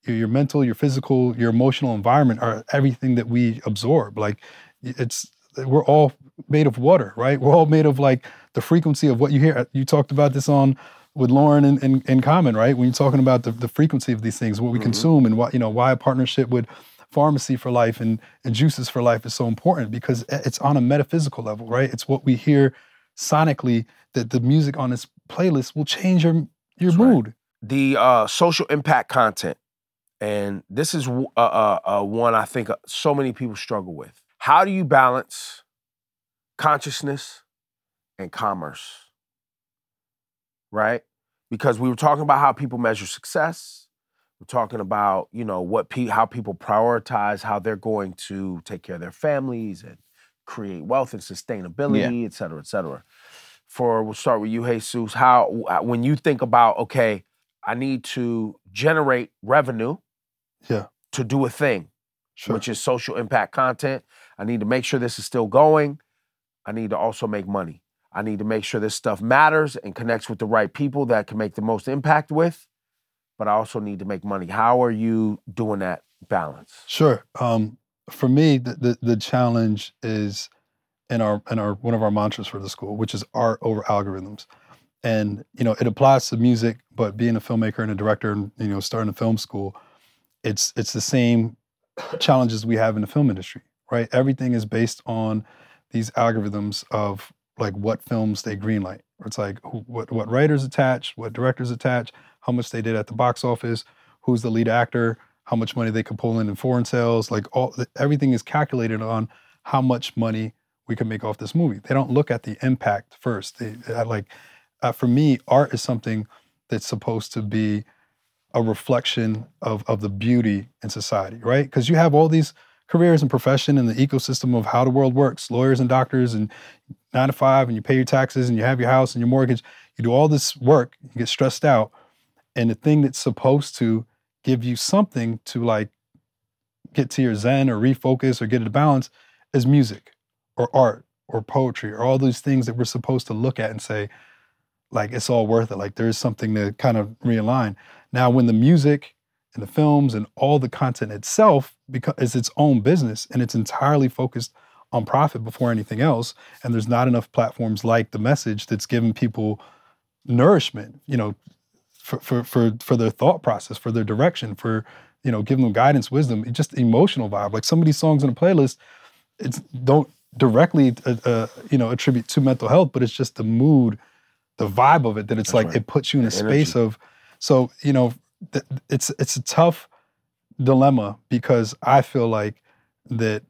Speaker 1: your, your mental, your physical, your emotional environment are everything that we absorb. Like it's we're all made of water, right? We're all made of like the frequency of what you hear. You talked about this on with Lauren in, in, in common, right? When you're talking about the, the frequency of these things, what we consume and what, you know, why a partnership with Farmacy for Life and, and juices for life is so important because it's on a metaphysical level, right? It's what we hear sonically that the music on this playlist will change your your
Speaker 2: That's right.
Speaker 1: mood.
Speaker 2: the uh, social impact content, and this is w- uh, uh, uh, one I think so many people struggle with. How do you balance consciousness and commerce? Right? Because we were talking about how people measure success. We're talking about you know what pe- how people prioritize how they're going to take care of their families and create wealth and sustainability, et cetera, et cetera. For we'll start with you, Hezues. How when you think about okay, I need to generate revenue
Speaker 1: Yeah.
Speaker 2: to do a thing,
Speaker 1: Sure.
Speaker 2: which is social impact content. I need to make sure this is still going. I need to also make money. I need to make sure this stuff matters and connects with the right people that can make the most impact with. But I also need to make money. How are you doing that balance?
Speaker 1: Sure. Um, for me, the, the the challenge is in our in our one of our mantras for the school, which is art over algorithms. And you know, it applies to music, but being a filmmaker and a director, and you know, starting a film school, it's it's the same challenges we have in the film industry, right? Everything is based on these algorithms of like what films they greenlight. It's like who, what what writers attach, what directors attach, how much they did at the box office, who's the lead actor, how much money they could pull in in foreign sales. Like all everything is calculated on how much money we can make off this movie. They don't look at the impact first. They like uh, for me, art is something that's supposed to be a reflection of of the beauty in society, right? Because you have all these careers and profession and the ecosystem of how the world works, lawyers and doctors and nine to five, and you pay your taxes and you have your house and your mortgage. You do all this work, you get stressed out, and the thing that's supposed to give you something to like get to your zen or refocus or get into balance is music or art or poetry or all these things that we're supposed to look at and say, like it's all worth it. Like there's something to kind of realign. Now, when the music and the films and all the content itself because its own business and it's entirely focused on profit before anything else, and there's not enough platforms like the message that's giving people nourishment, you know, for for for, for their thought process, for their direction, for you know, giving them guidance, wisdom, just emotional vibe. Like some of these songs in a playlist, it's don't directly uh, uh, you know attribute to mental health, but it's just the mood the vibe of it that it's
Speaker 2: That's
Speaker 1: like
Speaker 2: right.
Speaker 1: it puts you in a space of so you know th- it's it's a tough dilemma because I feel like that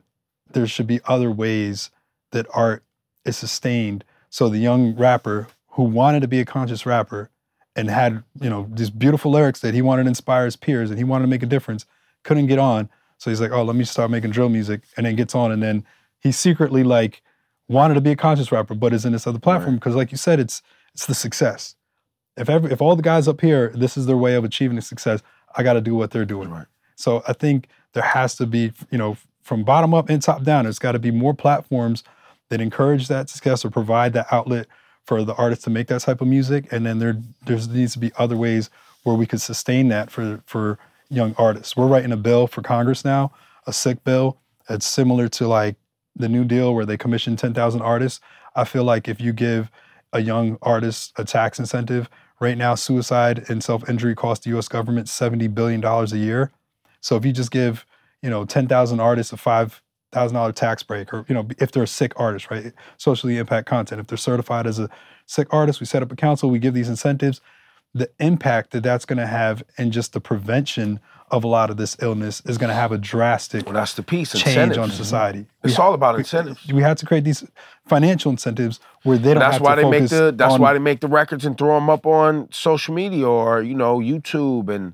Speaker 1: there should be other ways that art is sustained. So the young rapper who wanted to be a conscious rapper and had you know these beautiful lyrics that he wanted to inspire his peers and he wanted to make a difference couldn't get on. So he's like, oh, let me start making drill music, and then gets on, and then he secretly like wanted to be a conscious rapper, but is in this other platform because, like you said, it's it's the success. If every, if all the guys up here, this is their way of achieving the success, I got to do what they're doing.
Speaker 2: Right.
Speaker 1: So I think there has to be, you know, from bottom up and top down, there's got to be more platforms that encourage that success or provide that outlet for the artists to make that type of music. And then there there needs to be other ways where we could sustain that for for young artists. We're writing a bill for Congress now, a SIC bill. It's similar to like the New Deal where they commission 10,000 artists. I feel like if you give a young artist a tax incentive, right now suicide and self-injury cost the US government 70 billion dollars a year. So if you just give, you know, 10,000 artists a $5,000 tax break or, you know, if they're a SIC artist, right? Socially impact content. If they're certified as a SIC artist, we set up a council, we give these incentives. The impact that that's going to have and just the prevention of a lot of this illness is going to have a drastic
Speaker 2: Well, that's the piece.
Speaker 1: change
Speaker 2: incentives.
Speaker 1: on mm-hmm. society.
Speaker 2: It's
Speaker 1: We-
Speaker 2: all about incentives.
Speaker 1: We have to create these financial incentives where they don't
Speaker 2: that's
Speaker 1: have
Speaker 2: why
Speaker 1: to
Speaker 2: they make the that's
Speaker 1: on,
Speaker 2: why they make the records and throw them up on social media or you know YouTube and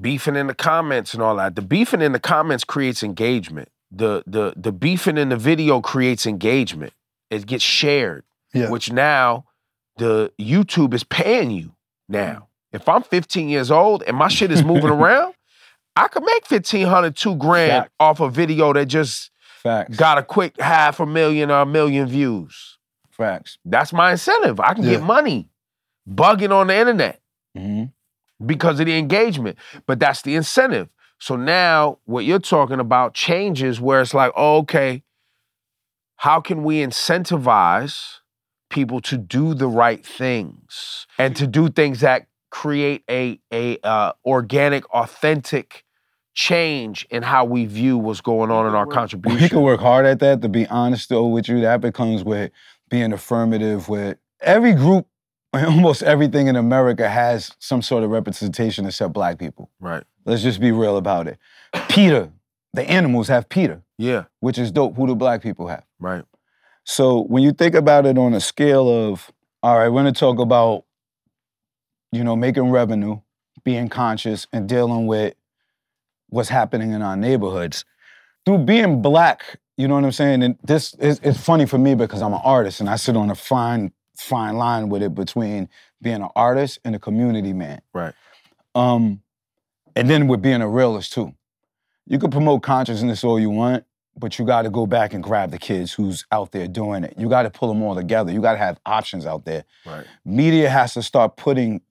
Speaker 2: beefing in the comments and all that. The beefing in the comments creates engagement. The the the beefing in the video creates engagement. It gets shared,
Speaker 1: Yeah.
Speaker 2: which now the YouTube is paying you now. Mm. If I'm 15 years old and my shit is moving around, I could make 1500, two grand
Speaker 4: Fact.
Speaker 2: off a video that just
Speaker 4: Facts.
Speaker 2: got a quick half a million or a million views.
Speaker 4: Facts.
Speaker 2: That's my incentive. I can get money bugging on the internet
Speaker 4: hmm
Speaker 2: because of the engagement. But that's the incentive. So now what you're talking about changes where it's like, oh, okay, how can we incentivize people to do the right things and to do things that create a a uh, organic, authentic change in how we view what's going on in our contribution.
Speaker 4: We can work hard at that. To be honest, though, with you, that becomes with being affirmative. With every group, almost everything in America has some sort of representation except Black people.
Speaker 2: Right.
Speaker 4: Let's just be real about it. PETA, the animals have PETA,
Speaker 2: Yeah.
Speaker 4: which is dope. Who do Black people have?
Speaker 2: Right.
Speaker 4: So when you think about it on a scale of, all right, we're gonna talk about, you know, making revenue, being conscious, and dealing with what's happening in our neighborhoods. Through being black, you know what I'm saying? And this is it's funny for me because I'm an artist and I sit on a fine, fine line with it between being an artist and a community man.
Speaker 2: Right.
Speaker 4: Um, and then with being a realist too. You can promote consciousness all you want, but you got to go back and grab the kids who's out there doing it. You got to pull them all together. You got to have options out there.
Speaker 2: Right.
Speaker 4: Media has to start putting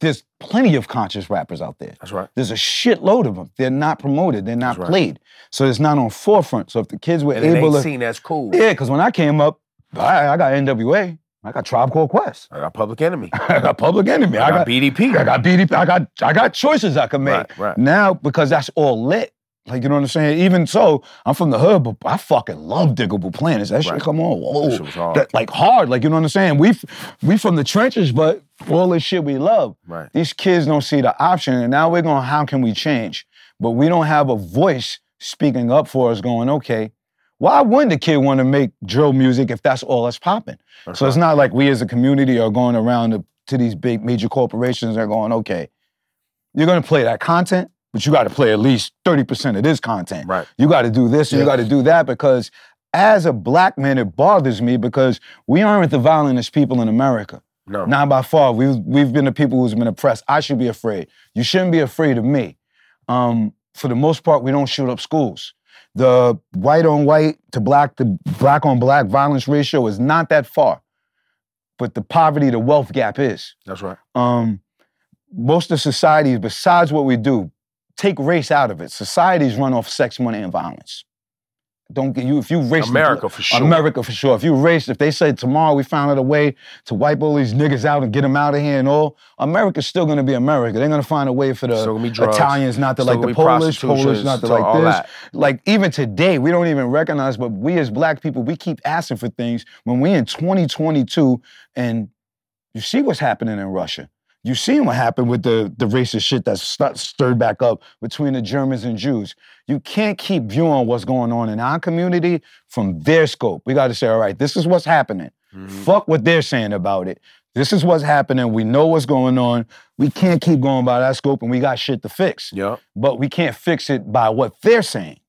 Speaker 4: there's plenty of conscious rappers out there.
Speaker 2: That's right.
Speaker 4: There's a shitload of them. They're not promoted. They're not
Speaker 2: right.
Speaker 4: played. So it's not on forefront. So if the kids were
Speaker 2: And
Speaker 4: able
Speaker 2: ain't
Speaker 4: to,
Speaker 2: seen as cool.
Speaker 4: yeah, because when I came up, I, I got NWA, I got Tribe Called Quest,
Speaker 2: I got Public Enemy.
Speaker 4: I got Public Enemy,
Speaker 2: I got BDP.
Speaker 4: I got BDP, I got I got choices I could make.
Speaker 2: Right, right.
Speaker 4: Now because that's all lit. Like you know what I'm saying? Even so, I'm from the hood, but I fucking love Diggable Planets. That shit
Speaker 2: Right.
Speaker 4: come on, whoa,
Speaker 2: That shit was hard.
Speaker 4: That- like hard. Like you know what I'm saying? We we from the trenches, but all this shit we love.
Speaker 2: Right.
Speaker 4: These kids don't see the option, and now we're going, how can we change? But we don't have a voice speaking up for us, going, okay, why wouldn't the kid want to make drill music if that's all that's popping?
Speaker 2: That's
Speaker 4: so it's not like we as a community are going around to, to these big major corporations and are going, okay, you're going to play that content, but you got to play at least 30% of this content.
Speaker 2: Right.
Speaker 4: You got to do this and you got to do that because as a black man, it bothers me because we aren't the violentest people in America.
Speaker 2: No.
Speaker 4: Not by far. We've we've been the people who's been oppressed. I should be afraid. You shouldn't be afraid of me. Um, for the most part, we don't shoot up schools. The white on white to black to black on black violence ratio is not that far, but the poverty to wealth gap is.
Speaker 2: That's right.
Speaker 4: Um, most of societies, besides what we do, take race out of it. Societies run off sex, money, and violence. Don't get you if you race
Speaker 2: America for sure.
Speaker 4: America for sure. If you race, if they say tomorrow we found out a way to wipe all these niggas out and get them out of here and all, America's still gonna be America. They're gonna find a way for the
Speaker 2: Still gonna be drugs.
Speaker 4: Italians not to like the Polish, Polish not to like this.
Speaker 2: that.
Speaker 4: Like even today, we don't even recognize, but we as black people, we keep asking for things when we in 2022 and you see what's happening in Russia. You seen what happened with the, the racist shit that's st- stirred back up between the Germans and Jews. You can't keep viewing what's going on in our community from their scope. We got to say, all right, this is what's happening.
Speaker 2: Mhm.
Speaker 4: Fuck what they're saying about it. This is what's happening. We know what's going on. We can't keep going by that scope, and we got shit to fix.
Speaker 2: Yeah.
Speaker 4: But we can't fix it by what they're saying.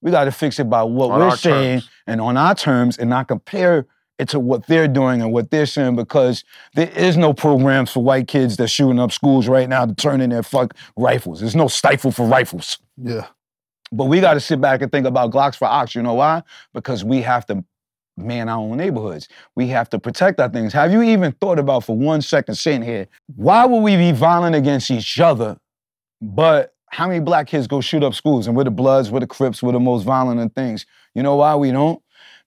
Speaker 4: We got to fix it by what
Speaker 2: On
Speaker 4: we're saying
Speaker 2: terms.
Speaker 4: and on our terms, and not compare it to what they're doing and what they're saying because there is no programs for white kids that's shooting up schools right now to turn in their fuck rifles. There's no stifle for rifles.
Speaker 1: Yeah.
Speaker 4: But we got to sit back and think about Glocks for Ox. You know why? Because we have to man our own neighborhoods. We have to protect our things. Have you even thought about for one second sitting here, why would we be violent against each other? But how many black kids go shoot up schools and we're the Bloods, we're the Crips, we're the most violent and things? You know why we don't?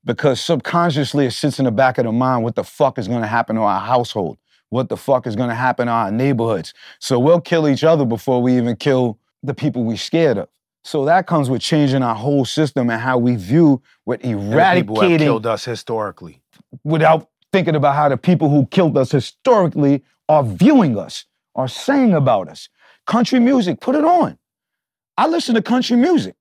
Speaker 4: Because subconsciously it sits in the back of the mind what the fuck is gonna happen to our household? What the fuck is gonna happen to our neighborhoods? So we'll kill each other before we even kill the people we're scared of. So that comes with changing our whole system and how we view what
Speaker 2: the people have killed us historically.
Speaker 4: without thinking about how the people who killed us historically are viewing us, are saying about us. Country music, put it on. I listen to country music.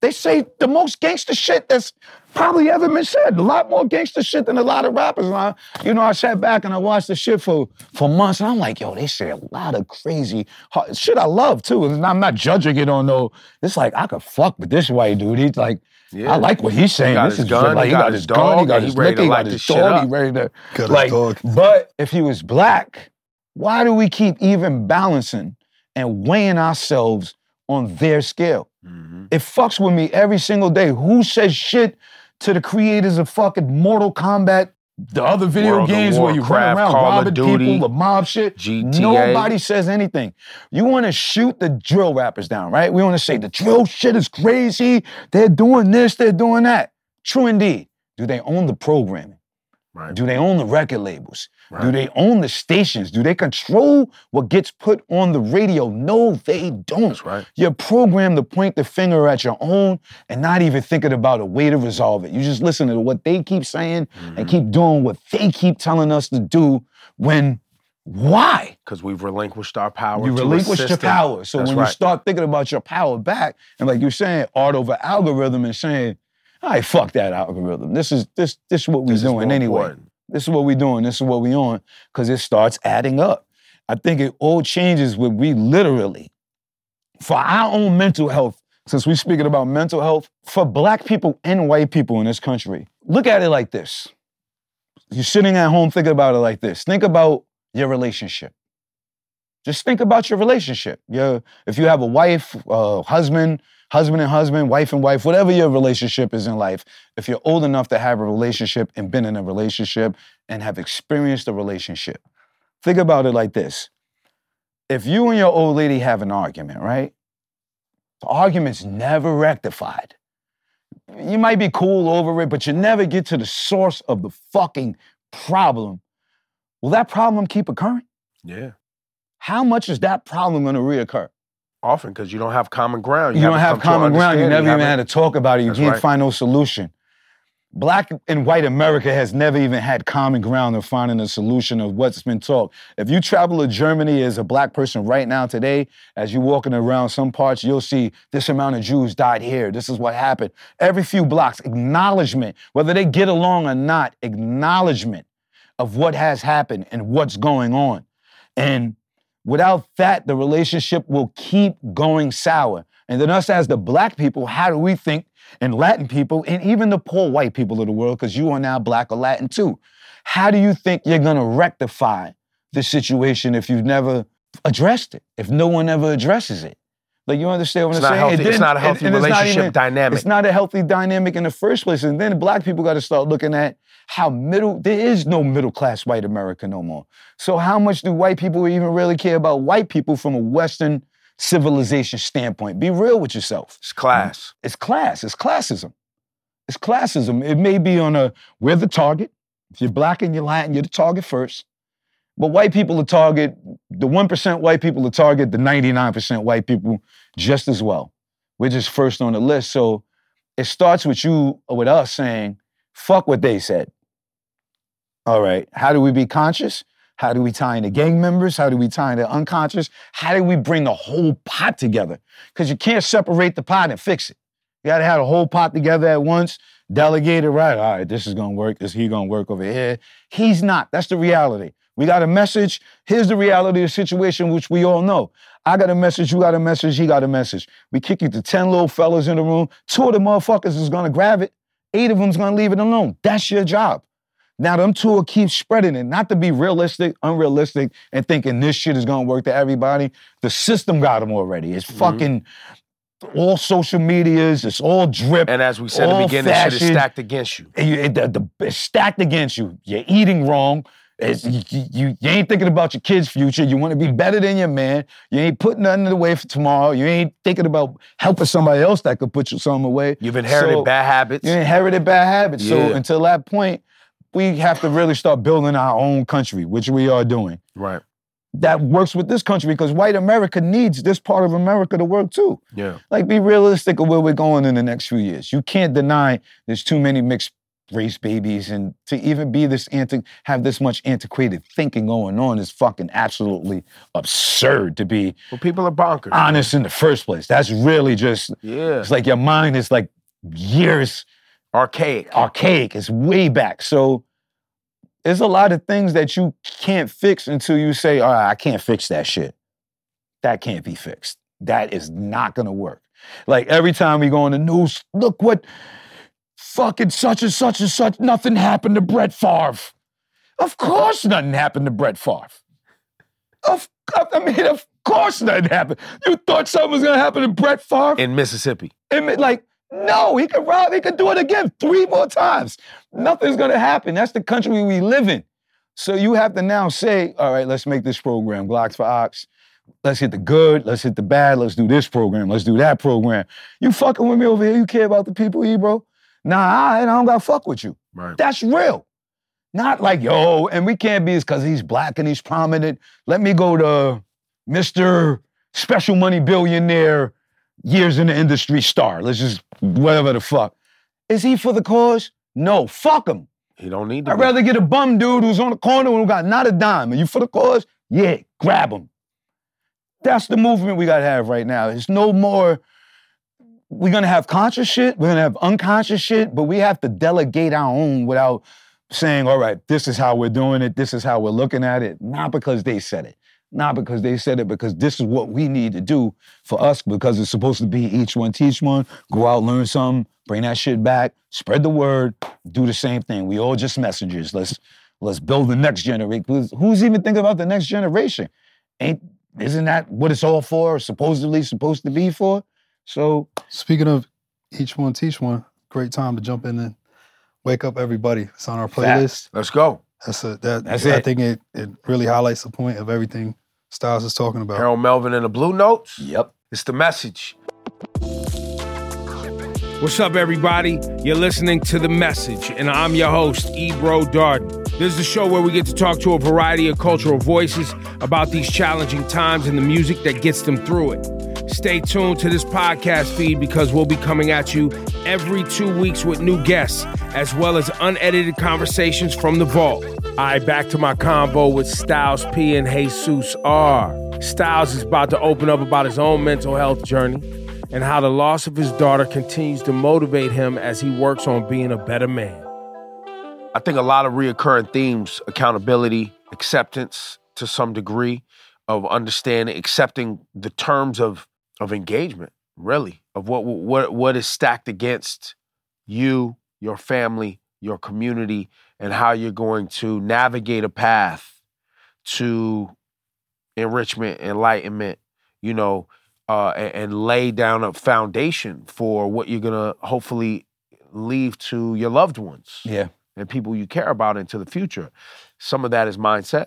Speaker 4: They say the most gangster shit that's probably ever been said. A lot more gangster shit than a lot of rappers. And I, you know, I sat back and I watched the shit for, for months, and I'm like, yo, they say a lot of crazy hard, shit I love too. And I'm not judging it on no, it's like I could fuck with this white dude. He's like,
Speaker 2: Yeah.
Speaker 4: I like what he's saying. this is
Speaker 2: gun,
Speaker 4: like,
Speaker 2: he
Speaker 4: he
Speaker 2: got
Speaker 4: got
Speaker 2: his
Speaker 4: his gun, he got
Speaker 2: and
Speaker 4: his
Speaker 2: ready
Speaker 4: liquor,
Speaker 2: to
Speaker 4: he got his dog, he ready to
Speaker 1: Got his
Speaker 4: like.
Speaker 1: dog.
Speaker 4: But if he was black, why do we keep even balancing and weighing ourselves on their scale?
Speaker 2: Mhm.
Speaker 4: It fucks with me every single day. Who says shit to the creators of fucking Mortal Kombat, the other video
Speaker 2: World
Speaker 4: games where you run around
Speaker 2: Call
Speaker 4: robbing
Speaker 2: Duty,
Speaker 4: people, the mob shit?
Speaker 2: GTA.
Speaker 4: Nobody says anything. You want to shoot the drill rappers down, right? We want to say the drill shit is crazy. They're doing this, they're doing that. True indeed. Do they own the programming?
Speaker 2: Right.
Speaker 4: Do they own the record labels? Do they own the stations? Do they control what gets put on the radio? No, they don't.
Speaker 2: That's right.
Speaker 4: You're programmed to point the finger at your own and not even thinking about a way to resolve it. You just listen to what they keep saying
Speaker 2: Mm-hmm.
Speaker 4: and keep doing what they keep telling us to do when why?
Speaker 2: Because we've relinquished our power.
Speaker 4: You
Speaker 2: to a
Speaker 4: relinquish your power. So
Speaker 2: That's
Speaker 4: when you start thinking about your power back, and like you're saying, art over algorithm and saying, all right, fuck that algorithm. This is this this is what we're
Speaker 2: This
Speaker 4: doing anyway.
Speaker 2: important.
Speaker 4: This is what we're doing. This is what we on. Because it starts adding up. I think it all changes when we literally, for our own mental health, since we're speaking about mental health, for black people and white people in this country, look at it like this. You're sitting at home thinking about it like this. Think about your relationship. Just think about your relationship. Your, if you have a wife, uh, husband, husband and husband, wife and wife, whatever your relationship is in life, if you're old enough to have a relationship and been in a relationship and have experienced a relationship, think about it like this. if you and your old lady have an argument, right? The argument's never rectified. You might be cool over it, but you never get to the source of the fucking problem. Will that problem keep occurring?
Speaker 2: Yeah.
Speaker 4: How much is that problem going to reoccur?
Speaker 2: Often because you don't have common ground.
Speaker 4: You, don't
Speaker 2: haven't
Speaker 4: have common ground. You never even had to talk about it. You can't
Speaker 2: right.
Speaker 4: find no solution. Black and white America has never even had common ground of finding a solution of what's been talked. If you travel to Germany as a black person right now today, as you're walking around some parts, you'll see this amount of Jews died here. This is what happened. Every few blocks, acknowledgement, whether they get along or not, acknowledgement of what has happened and what's going on. And without that, the relationship will keep going sour. And then us as the black people, how do we think, and Latin people, and even the poor white people of the world, because you are now black or Latin too, how do you think you're gonna rectify the situation if you've never addressed it, if no one ever addresses it? Like you understand what
Speaker 2: It's
Speaker 4: I'm saying?
Speaker 2: healthy.
Speaker 4: It
Speaker 2: It's not a
Speaker 4: and-
Speaker 2: healthy
Speaker 4: and not
Speaker 2: relationship
Speaker 4: even-
Speaker 2: dynamic.
Speaker 4: It's not a healthy dynamic in the first place. And then black people got to start looking at how middle, there is no middle class white America no more. So how much do white people even really care about white people from a Western civilization standpoint? Be real with yourself.
Speaker 2: It's class.
Speaker 4: It's class. It's classism. It's classism. It may be on a, we're the target. If you're black and you're Latin, you're the target first. But white people are target, the 1% white people are target, the 99% white people just as well. We're just first on the list. So it starts with you, or with us saying, fuck what they said. All right, how do we be conscious? How do we tie into gang members? How do we tie into unconscious? How do we bring the whole pot together? Because you can't separate the pot and fix it. You gotta have the whole pot together at once, delegate it right. All right, this is gonna work. Is he gonna work over here? He's not. That's the reality. We got a message. Here's the reality of the situation, which we all know. I got a message, you got a message, he got a message. We kick you to 10 little fellas in the room. Two of the motherfuckers is gonna grab it. Eight of them's gonna leave it alone. That's your job. Now them two will keep spreading it, not to be realistic, unrealistic, and thinking this shit is gonna work to everybody. The system got them already. It's mm-hmm. fucking all social medias. It's all drip.
Speaker 2: And as we said in the beginning, shit is stacked against you.
Speaker 4: And you, it- the, the, it's stacked against you. You're eating wrong. It's, you, you, you- ain't thinking about your kid's future. You want to be better than your man. You ain't putting nothing away for tomorrow. You ain't thinking about helping somebody else that could put you something away.
Speaker 2: You've inherited
Speaker 4: So-
Speaker 2: bad habits.
Speaker 4: You inherited bad habits. So until that point, we have to really start building our own country, which we are doing.
Speaker 2: Right.
Speaker 4: That works with this country because white America needs this part of America to work too.
Speaker 2: Yeah.
Speaker 4: Like, be realistic of where we're going in the next few years. You can't deny there's too many mixed race babies, and to even be this anti, have this much antiquated thinking going on is fucking absolutely absurd. To be
Speaker 2: Well, people are bonkers.
Speaker 4: honest in the first place, that's really just.
Speaker 2: yeah.
Speaker 4: It's like your mind is like years
Speaker 2: Archaic.
Speaker 4: archaic. It's way back. So there's a lot of things that you can't fix until you say, all right, I can't fix that shit. That can't be fixed. That is not gonna work. Like every time we go on the news, look what fucking such and such and such, nothing happened to Brett Favre. Of course nothing happened to Brett Favre. Of I mean, of course nothing happened. You thought something was gonna happen to Brett Favre?
Speaker 2: in Mississippi.
Speaker 4: Like, no, he could rob, he could do it again three more times. Nothing's gonna happen. That's the country we live in. So you have to now say, all right, let's make this program, Glocks for Ox. Let's hit the good, let's hit the bad, let's do this program, let's do that program. You fucking with me over here, you care about the people here, bro? Nah, I, I don't gotta fuck with you.
Speaker 2: Right.
Speaker 4: That's real. Not like, yo, and we can't be because he's black and he's prominent. Let me go to Mr. Special Money Billionaire, years in the industry star. Let's just, whatever the fuck. Is he for the cause? No, fuck him.
Speaker 2: He don't need to.
Speaker 4: I'd
Speaker 2: be.
Speaker 4: rather get a bum dude who's on the corner who got not a dime. Are you for the cause? Yeah, grab him. That's the movement we gotta have right now. It's no more. We're gonna have conscious shit, we're gonna have unconscious shit, but we have to delegate our own without saying, all right, this is how we're doing it, this is how we're looking at it, not because they said it. Not because they said it, because this is what we need to do for us, because it's supposed to be each one teach one, go out, learn something, bring that shit back, spread the word, do the same thing. We all just messengers. Let's let's build the next generation. Who's, who's even thinking about the next generation? Ain't isn't that what it's all for? Supposedly supposed to be for? So
Speaker 1: Speaking of each one teach one, great time to jump in and wake up everybody. It's on our playlist.
Speaker 2: Let's go.
Speaker 1: That's a that
Speaker 4: That's
Speaker 1: I
Speaker 4: it.
Speaker 1: think it it really highlights the point of everything Styles is talking about.
Speaker 2: Harold Melvin and the Blue Notes.
Speaker 4: Yep.
Speaker 2: It's the message. What's up, everybody? You're listening to The Message, and I'm your host, Ebro Darden. This is the show where we get to talk to a variety of cultural voices about these challenging times and the music that gets them through it. Stay tuned to this podcast feed because we'll be coming at you every two weeks with new guests, as well as unedited conversations from the vault. All right, back to my combo with Styles P and Hezues R. Styles is about to open up about his own mental health journey and how the loss of his daughter continues to motivate him as he works on being a better man. I think a lot of reoccurring themes accountability, acceptance to some degree of understanding, accepting the terms of, of engagement, really, of what, what, what is stacked against you, your family, your community, and how you're going to navigate a path to enrichment, enlightenment, you know, uh, and, and lay down a foundation for what you're gonna hopefully leave to your loved ones
Speaker 4: Yeah.
Speaker 2: and people you care about into the future. Some of that is mindset,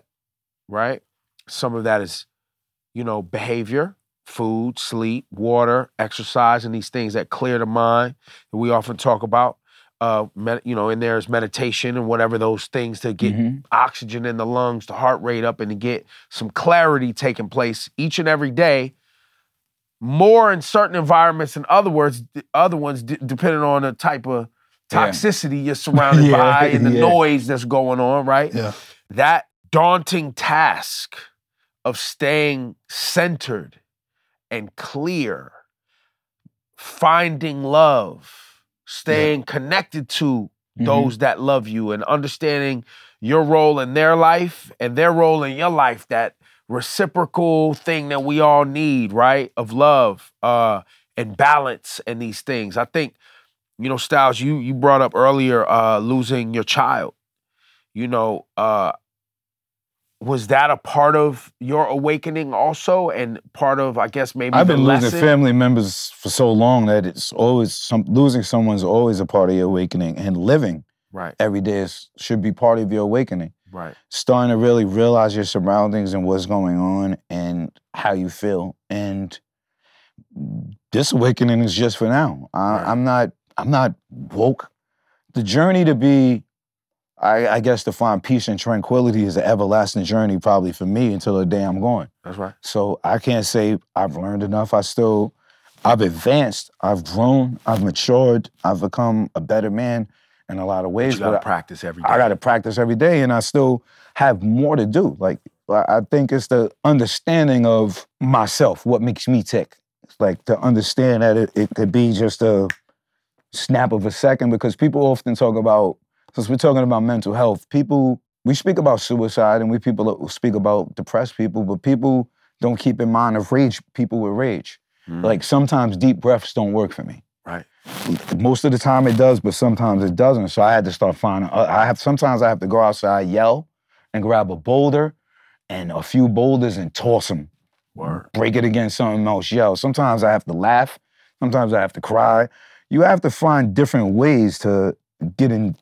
Speaker 2: right? Some of that is, you know, behavior, food, sleep, water, exercise, and these things that clear the mind that we often talk about. Uh, med- you know, and there's meditation and whatever those things to get
Speaker 4: Mhm.
Speaker 2: oxygen in the lungs, the heart rate up, and to get some clarity taking place each and every day. More in certain environments in other words, other ones, d- depending on the type of
Speaker 4: Yeah.
Speaker 2: toxicity you're surrounded
Speaker 4: Yeah,
Speaker 2: by and the
Speaker 4: yeah.
Speaker 2: noise that's going on, right?
Speaker 1: Yeah.
Speaker 2: That daunting task of staying centered and clear, finding love, staying connected to
Speaker 4: Mhm.
Speaker 2: those that love you and understanding your role in their life and their role in your life that reciprocal thing that we all need right of love uh and balance and these things. I think you know styles you you brought up earlier uh losing your child. You know uh was that a part of your awakening also and part of i guess maybe
Speaker 4: I've been losing
Speaker 2: lesson?
Speaker 4: family members for so long that it's always some losing someone's always a part of your awakening, and living
Speaker 2: right
Speaker 4: every day is, should be part of your awakening.
Speaker 2: right
Speaker 4: Starting to really realize your surroundings and what's going on and how you feel, and this awakening is just for now. I,
Speaker 2: Right.
Speaker 4: I'm not. I'm not woke. The journey to be, I, I guess, to find peace and tranquility is an everlasting journey, probably for me until the day I'm gone.
Speaker 2: that's right
Speaker 4: So I can't say I've learned enough. I still, I've advanced, I've grown, I've matured, I've become a better man in a lot of ways.
Speaker 2: But you gotta
Speaker 4: but
Speaker 2: practice every day
Speaker 4: I got to practice every day, and I still have more to do. Like I I think it's the understanding of myself, what makes me tick. It's like to understand that it, it could be just a snap of a second because people often talk about since we're talking about mental health, people we speak about suicide and we people speak about depressed people, but people don't keep in mind of rage people with rage.
Speaker 2: Mm.
Speaker 4: Like sometimes deep breaths don't work for me.
Speaker 2: Right.
Speaker 4: Most of the time it does, but sometimes it doesn't. So I had to start finding. uh, I have sometimes I have to go outside, yell, and grab a boulder, and a few boulders and toss them.
Speaker 2: Word.
Speaker 4: Break it against something else. Yell. Sometimes I have to laugh. Sometimes I have to cry. You have to find different ways to get in,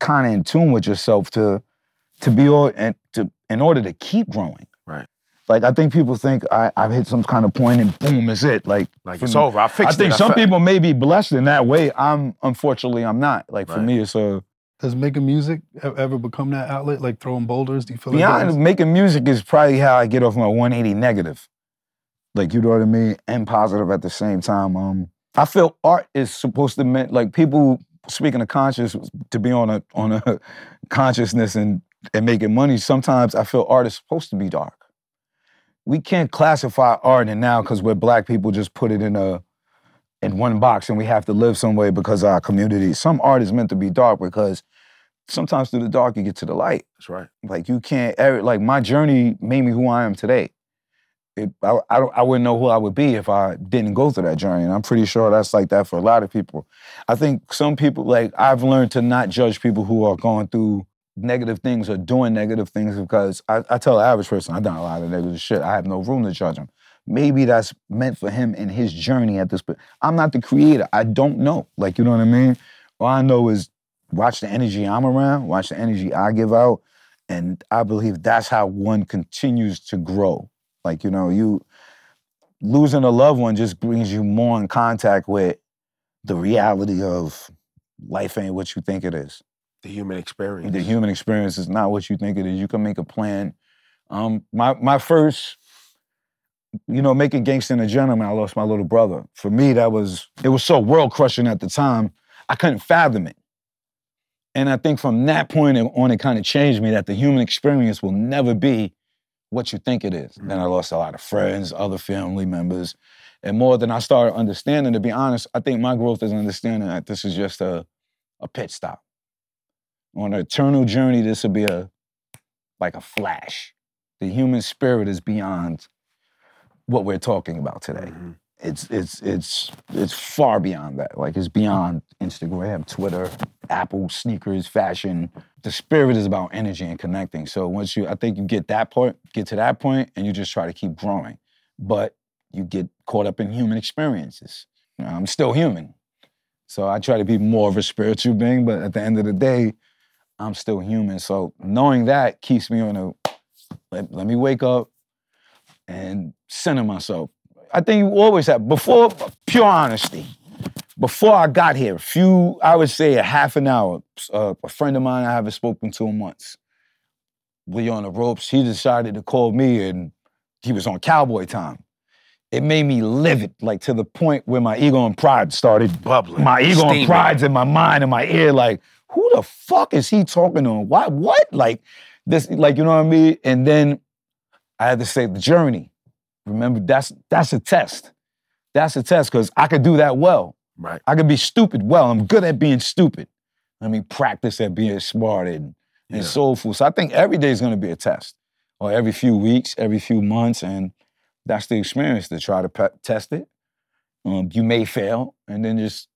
Speaker 4: kind of in tune with yourself to, to be all and to in order to keep growing.
Speaker 2: Right.
Speaker 4: Like I think people think I, I've hit some kind of point and boom, is it. Like
Speaker 2: Like it's
Speaker 4: me-
Speaker 2: over. I
Speaker 4: I think
Speaker 2: it.
Speaker 4: some
Speaker 2: fe-
Speaker 4: people may be blessed in that way. I'm unfortunately I'm not. Like for me, it's a
Speaker 1: Does making music ever become that outlet, like throwing boulders? Do you feel
Speaker 4: be
Speaker 1: like that
Speaker 4: honest,
Speaker 1: is-
Speaker 4: making music is probably how I get off my 180 negative. Like you know what I mean, and positive at the same time. Um, I feel art is supposed to mean like people speaking of conscious to be on a on a consciousness and and making money. Sometimes I feel art is supposed to be dark. We can't classify art and now because we're black people just put it in a in one box and we have to live some way because of our community. Some art is meant to be dark because sometimes through the dark you get to the light.
Speaker 2: That's right.
Speaker 4: Like you can't like my journey made me who I am today. It, I, I I wouldn't know who I would be if I didn't go through that journey, and I'm pretty sure that's like that for a lot of people. I think some people like I've learned to not judge people who are going through negative things or doing negative things because I, I tell the average person I've done a lot of negative shit. I have no room to judge him. Maybe that's meant for him in his journey at this point. I'm not the creator. I don't know. Like you know what I mean. All I know is watch the energy I'm around, watch the energy I give out, and I believe that's how one continues to grow. Like, you know, you losing a loved one just brings you more in contact with the reality of life ain't what you think it is.
Speaker 2: The human experience.
Speaker 4: The human experience is not what you think it is. You can make a plan. Um, my my first, you know, making gangster and a gentleman, I lost my little brother. For me, that was it was so world crushing at the time. I couldn't fathom it. And I think from that point on, it kind of changed me that the human experience will never be what you think it is. Then I lost a lot of friends, other family members. And more than I started understanding, to be honest, I think my growth is understanding that this is just a, a pit stop. On an eternal journey, this will be a like a flash. The human spirit is beyond what we're talking about today.
Speaker 2: Mhm.
Speaker 4: It's it's it's it's far beyond that. Like it's beyond Instagram, Twitter, Apple, sneakers, fashion. The spirit is about energy and connecting. So once you, I think you get that point, get to that point, and you just try to keep growing. But you get caught up in human experiences. I'm still human. So I try to be more of a spiritual being, but at the end of the day, I'm still human. So knowing that keeps me on a let, let me wake up and center myself. I think you always have before pure honesty. Before I got here, a few, I would say a half an hour, uh, a friend of mine I haven't spoken to in months. We on the ropes. He decided to call me and he was on cowboy time. It made me livid, like to the point where my ego and pride started
Speaker 2: Bubbling.
Speaker 4: my ego
Speaker 2: steaming.
Speaker 4: and pride's in my mind and my ear, like, who the fuck is he talking to? Why, what? Like, this, like, you know what I mean? And then I had to say the journey. Remember, that's that's a test. That's a test, because I could do that well.
Speaker 2: Right.
Speaker 4: I could be stupid well. I'm good at being stupid. Let me practice at being smart and, and
Speaker 2: Yeah.
Speaker 4: soulful. So I think every day is gonna be a test. Or every few weeks, every few months, and that's the experience to try to pe- test it. Um, you may fail, and then just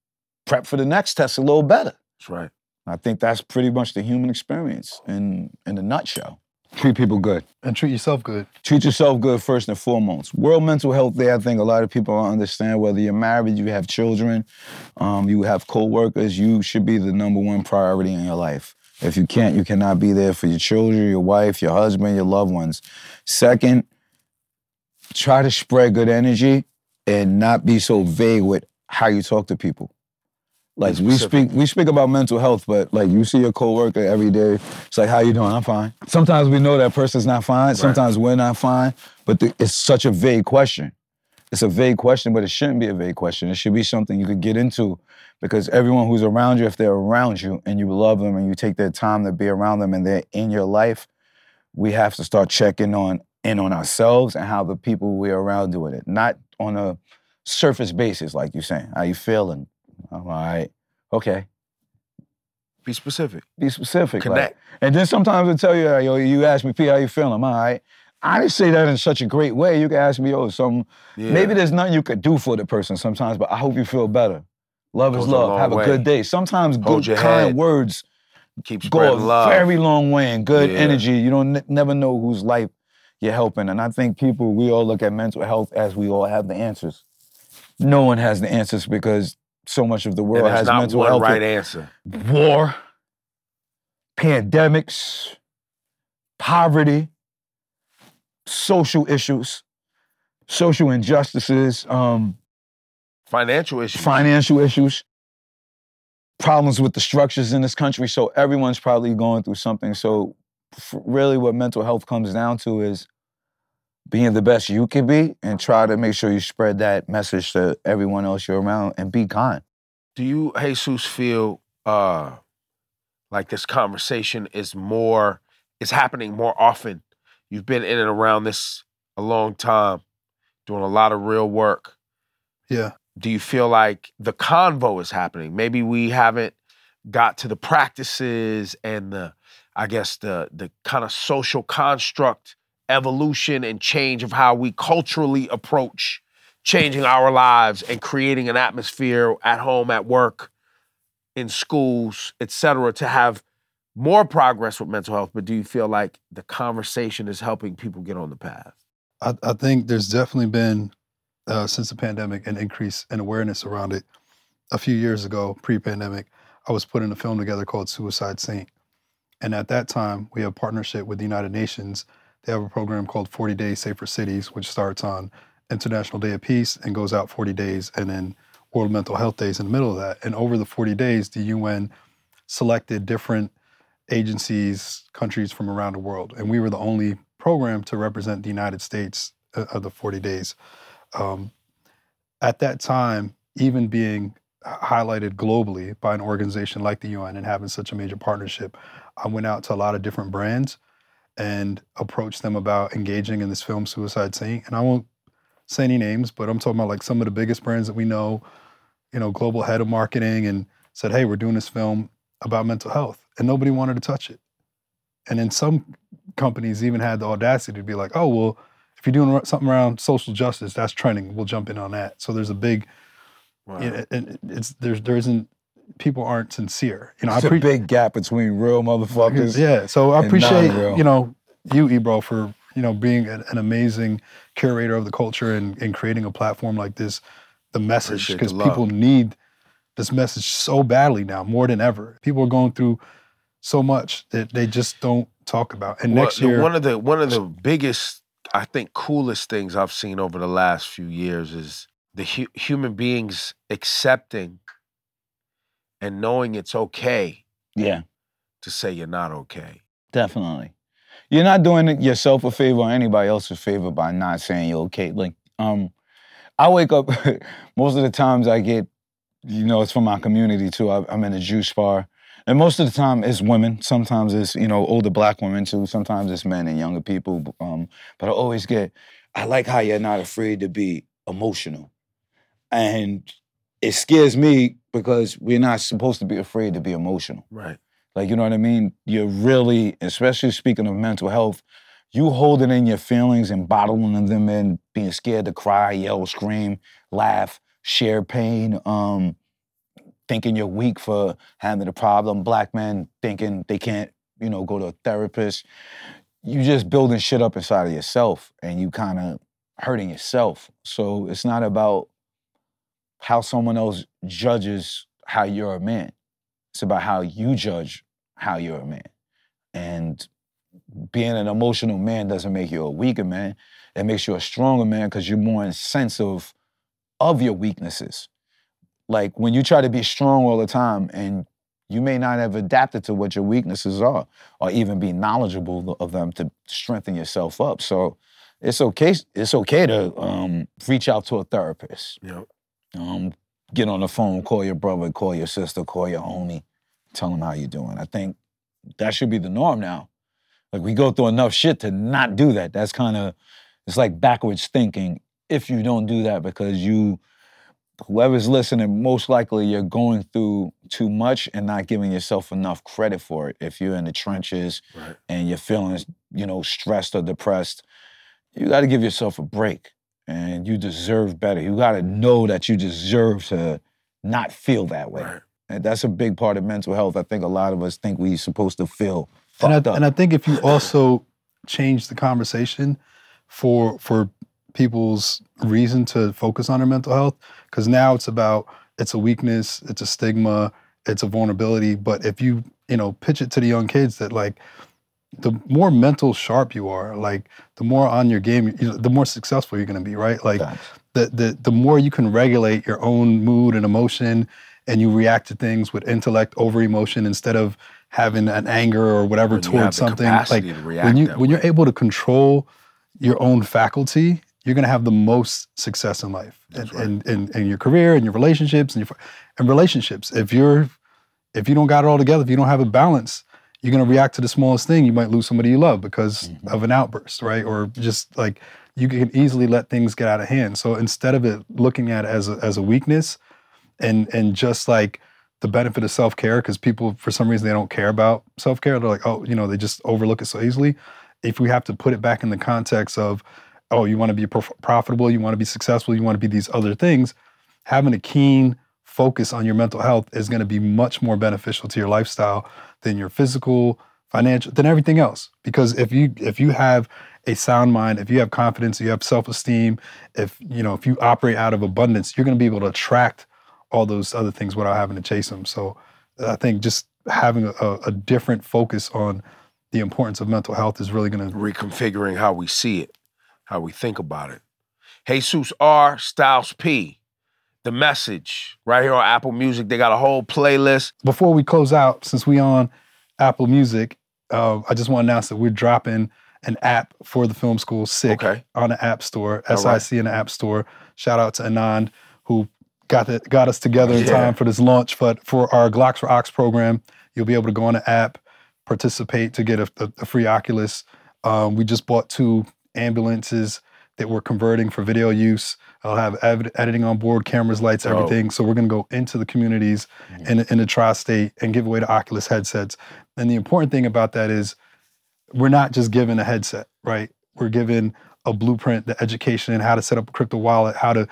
Speaker 4: prep for the next test a little better.
Speaker 2: That's right.
Speaker 4: I think that's pretty much the human experience in in a nutshell. Treat people good.
Speaker 1: And treat yourself good.
Speaker 4: Treat yourself good first and foremost. World Mental Health Day, I think a lot of people don't understand whether you're married, you have children, um, you have co-workers, you should be the number one priority in your life. If you can't, you cannot be there for your children, your wife, your husband, your loved ones. Second, try to spread good energy and not be so vague with how you talk to people. Like we speak, we speak about mental health, but like you see your coworker every day, it's like, "How you doing? I'm fine." Sometimes we know that person's not fine. Sometimes we're not fine, but the, it's such a vague question. It's a vague question, but it shouldn't be a vague question. It should be something you could get into, because everyone who's around you, if they're around you and you love them and you take their time to be around them and they're in your life, we have to start checking on in on ourselves and how the people we're around doing it, not on a surface basis, like you're saying. How you feeling? I'm all right. Okay.
Speaker 2: Be specific.
Speaker 4: Be specific. like-
Speaker 2: Connect.
Speaker 4: and then sometimes I tell you, yo, you ask me, P, how you feeling? I'm all right. I didn't say that in such a great way. You can ask me, oh, some
Speaker 2: Yeah.
Speaker 4: maybe there's nothing you could do for the person sometimes, but I hope you feel better. Love is
Speaker 2: Goes a
Speaker 4: love.
Speaker 2: long
Speaker 4: Have a good day. Sometimes
Speaker 2: Hold
Speaker 4: good, kind
Speaker 2: head.
Speaker 4: words
Speaker 2: keep
Speaker 4: go a
Speaker 2: love.
Speaker 4: very long way and good
Speaker 2: Yeah.
Speaker 4: energy. You don't n- never know whose life you're helping. And I think people, we all look at mental health as we all have the answers. No one has the answers because so much of the world has
Speaker 2: not
Speaker 4: mental
Speaker 2: one
Speaker 4: health.
Speaker 2: right answer.
Speaker 4: war, pandemics, poverty, social issues, social injustices, um,
Speaker 2: Financial issues.
Speaker 4: financial issues, problems with the structures in this country. So everyone's probably going through something. So really, what mental health comes down to is being the best you can be and try to make sure you spread that message to everyone else you're around and be kind.
Speaker 2: Do you, Hezues, feel uh, like this conversation is more, is happening more often? You've been in and around this a long time, doing a lot of real work.
Speaker 1: Yeah.
Speaker 2: Do you feel like the convo is happening? Maybe we haven't got to the practices and the, I guess the the kind of social construct evolution and change of how we culturally approach changing our lives and creating an atmosphere at home, at work, in schools, et cetera, to have more progress with mental health. But do you feel like the conversation is helping people get on the path?
Speaker 1: I, I think there's definitely been, uh, since the pandemic, an increase in awareness around it. A few years ago, pre pandemic, I was putting a film together called Suicide Saint. And at that time, we had partnership with the United Nations they have a program called 40 Days Safer Cities, which starts on International Day of Peace and goes out 40 days, and then World Mental Health Days in the middle of that. And over the 40 days, the UN selected different agencies, countries from around the world, and we were the only program to represent the United States uh, of the 40 days. Um, at that time, even being highlighted globally by an organization like the UN and having such a major partnership, I went out to a lot of different brands and approached them about engaging in this film Suicide Saint. And I won't say any names, but I'm talking about like some of the biggest brands that we know, you know, global head of marketing, and said, hey, we're doing this film about mental health. And nobody wanted to touch it. And then some companies even had the audacity to be like, oh, well, if you're doing something around social justice, that's trending. We'll jump in on that. So there's a big,
Speaker 2: Wow.
Speaker 1: you know, and it's there's there isn't people aren't sincere. You know,
Speaker 4: It's
Speaker 1: I
Speaker 4: a
Speaker 1: pre-
Speaker 4: big gap between real motherfuckers.
Speaker 1: yeah. So I appreciate you know you Ebro for you know being an, an amazing curator of the culture and, and creating a platform like this, the message because people need this message so badly now more than ever. People are going through so much that they just don't talk about. And
Speaker 2: Well,
Speaker 1: next year,
Speaker 2: one of the one of the biggest, I think, coolest things I've seen over the last few years is the hu- human beings accepting and knowing it's okay
Speaker 4: yeah.
Speaker 2: to say you're not okay.
Speaker 4: Definitely. You're not doing it yourself a favor or anybody else a favor by not saying you're okay. Like, um, I wake up most of the times I get, you know, it's from my community too. I, I'm in a juice bar. And most of the time it's women. Sometimes it's, you know, older black women too. Sometimes it's men and younger people. Um, but I always get, I like how you're not afraid to be emotional. And it scares me because we're not supposed to be afraid to be emotional.
Speaker 2: Right.
Speaker 4: Like, you know what I mean? You're really, especially speaking of mental health, you holding in your feelings and bottling them in, being scared to cry, yell, scream, laugh, share pain, um, thinking you're weak for having a problem, black men thinking they can't, you know, go to a therapist. You just building shit up inside of yourself and you kind of hurting yourself. So it's not about how someone else judges how you're a man. It's about how you judge how you're a man. And being an emotional man doesn't make you a weaker man. It makes you a stronger man because you're more in sense of, of your weaknesses. Like when you try to be strong all the time and you may not have adapted to what your weaknesses are or even be knowledgeable of them to strengthen yourself up. So it's okay, it's okay to um, reach out to a therapist
Speaker 2: Yep.
Speaker 4: Um, get on the phone, call your brother, call your sister, call your homie, tell them how you're doing. I think that should be the norm now. Like we go through enough shit to not do that. That's kind of it's like backwards thinking if you don't do that because you whoever's listening, most likely you're going through too much and not giving yourself enough credit for it. If you're in the trenches
Speaker 2: Right.
Speaker 4: and you're feeling, you know, stressed or depressed, you got to give yourself a break and you deserve better. You got to know that you deserve to not feel that way.
Speaker 2: Right.
Speaker 4: And that's a big part of mental health. I think a lot of us think we're supposed to feel
Speaker 1: and I,
Speaker 4: up.
Speaker 1: and I think if you also change the conversation for for people's reason to focus on their mental health, because now it's about it's a weakness, it's a stigma, it's a vulnerability. But if you you know pitch it to the young kids that like the more mental sharp you are, like the more on your game, you know, the more successful you're going to be, right? Like the, the the more you can regulate your own mood and emotion and you react to things with intellect over emotion instead of having an anger or whatever
Speaker 2: When
Speaker 1: towards something like
Speaker 2: to
Speaker 1: when you when you're able to control your own faculty you're going to have the most success in life and,
Speaker 2: right.
Speaker 1: and, and, and your career and your relationships and your and relationships if you're if you don't got it all together if you don't have a balance you're going to react to the smallest thing you might lose somebody you love because
Speaker 2: Mm-hmm.
Speaker 1: of an outburst right? Or just like you can easily let things get out of hand. So instead of it looking at it as a, as a weakness and and just like the benefit of self-care because people for some reason they don't care about self-care. They're like oh you know they just overlook it so easily. If we have to put it back in the context of oh you want to be prof- profitable you want to be successful you want to be these other things having a keen focus on your mental health is going to be much more beneficial to your lifestyle than your physical financial than everything else because if you if you have a sound mind if you have confidence you have self-esteem if you know if you operate out of abundance you're going to be able to attract all those other things without having to chase them so i think just having a, a different focus on the importance of mental health is really going to
Speaker 2: reconfiguring how we see it, how we think about it. Hezues R. Styles P. The message right here on Apple Music. They got a whole playlist.
Speaker 1: Before we close out, since we on Apple Music, uh, I just want to announce that we're dropping an app for the film school, SIC,
Speaker 2: Okay.
Speaker 1: on the App Store,
Speaker 2: All right.
Speaker 1: SIC in the App Store. Shout out to Anand who got the, got us together in
Speaker 2: Yeah.
Speaker 1: time for this launch. But for our Glocks for Ox program, you'll be able to go on the app, participate to get a, a- a free Oculus. Um, we just bought two ambulances that we're converting for video use. I'll have ed- editing on board, cameras, lights, everything. So we're going to go into the communities mm. in, in the tri-state and give away the Oculus headsets. And the important thing about that is we're not just given a headset, right? We're given a blueprint, the education, and how to set up a crypto wallet, how to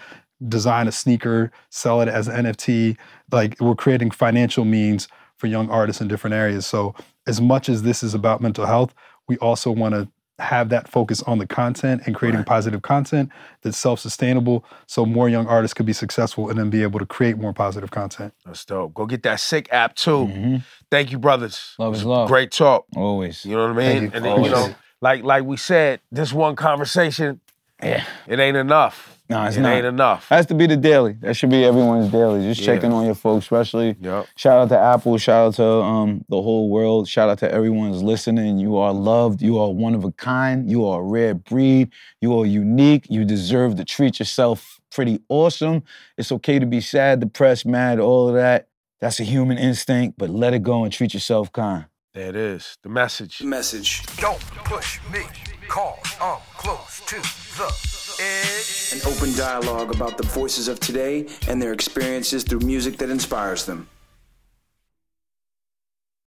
Speaker 1: design a sneaker, sell it as an NFT. Like we're creating financial means for young artists in different areas. So as much as this is about mental health, we also want to have that focus on the content and creating
Speaker 2: Right.
Speaker 1: positive content that's self-sustainable so more young artists could be successful and then be able to create more positive content.
Speaker 2: That's dope. Go get that SIC app too.
Speaker 4: Mhm.
Speaker 2: Thank you, brothers.
Speaker 4: Love is love.
Speaker 2: Great talk.
Speaker 4: Always.
Speaker 2: You know what I
Speaker 1: Thank
Speaker 2: mean?
Speaker 1: you.
Speaker 2: And then, you know, like like we said, this one conversation,
Speaker 4: Yeah.
Speaker 2: it ain't enough.
Speaker 4: No, it's
Speaker 2: it
Speaker 4: not.
Speaker 2: ain't enough.
Speaker 4: Has to be the daily. That should be everyone's daily. Just
Speaker 2: Yeah.
Speaker 4: checking on your folks, especially.
Speaker 2: Yep.
Speaker 4: Shout out to Apple. Shout out to um, the whole world. Shout out to everyone's listening. You are loved. You are one of a kind. You are a rare breed. You are unique. You deserve to treat yourself pretty awesome. It's okay to be sad, depressed, mad, all of that. That's a human instinct, but let it go and treat yourself kind.
Speaker 2: There it is. The message.
Speaker 3: Message.
Speaker 5: Don't push me, cause I'm close to the edge.
Speaker 3: An open dialogue about the voices of today and their experiences through music that inspires them.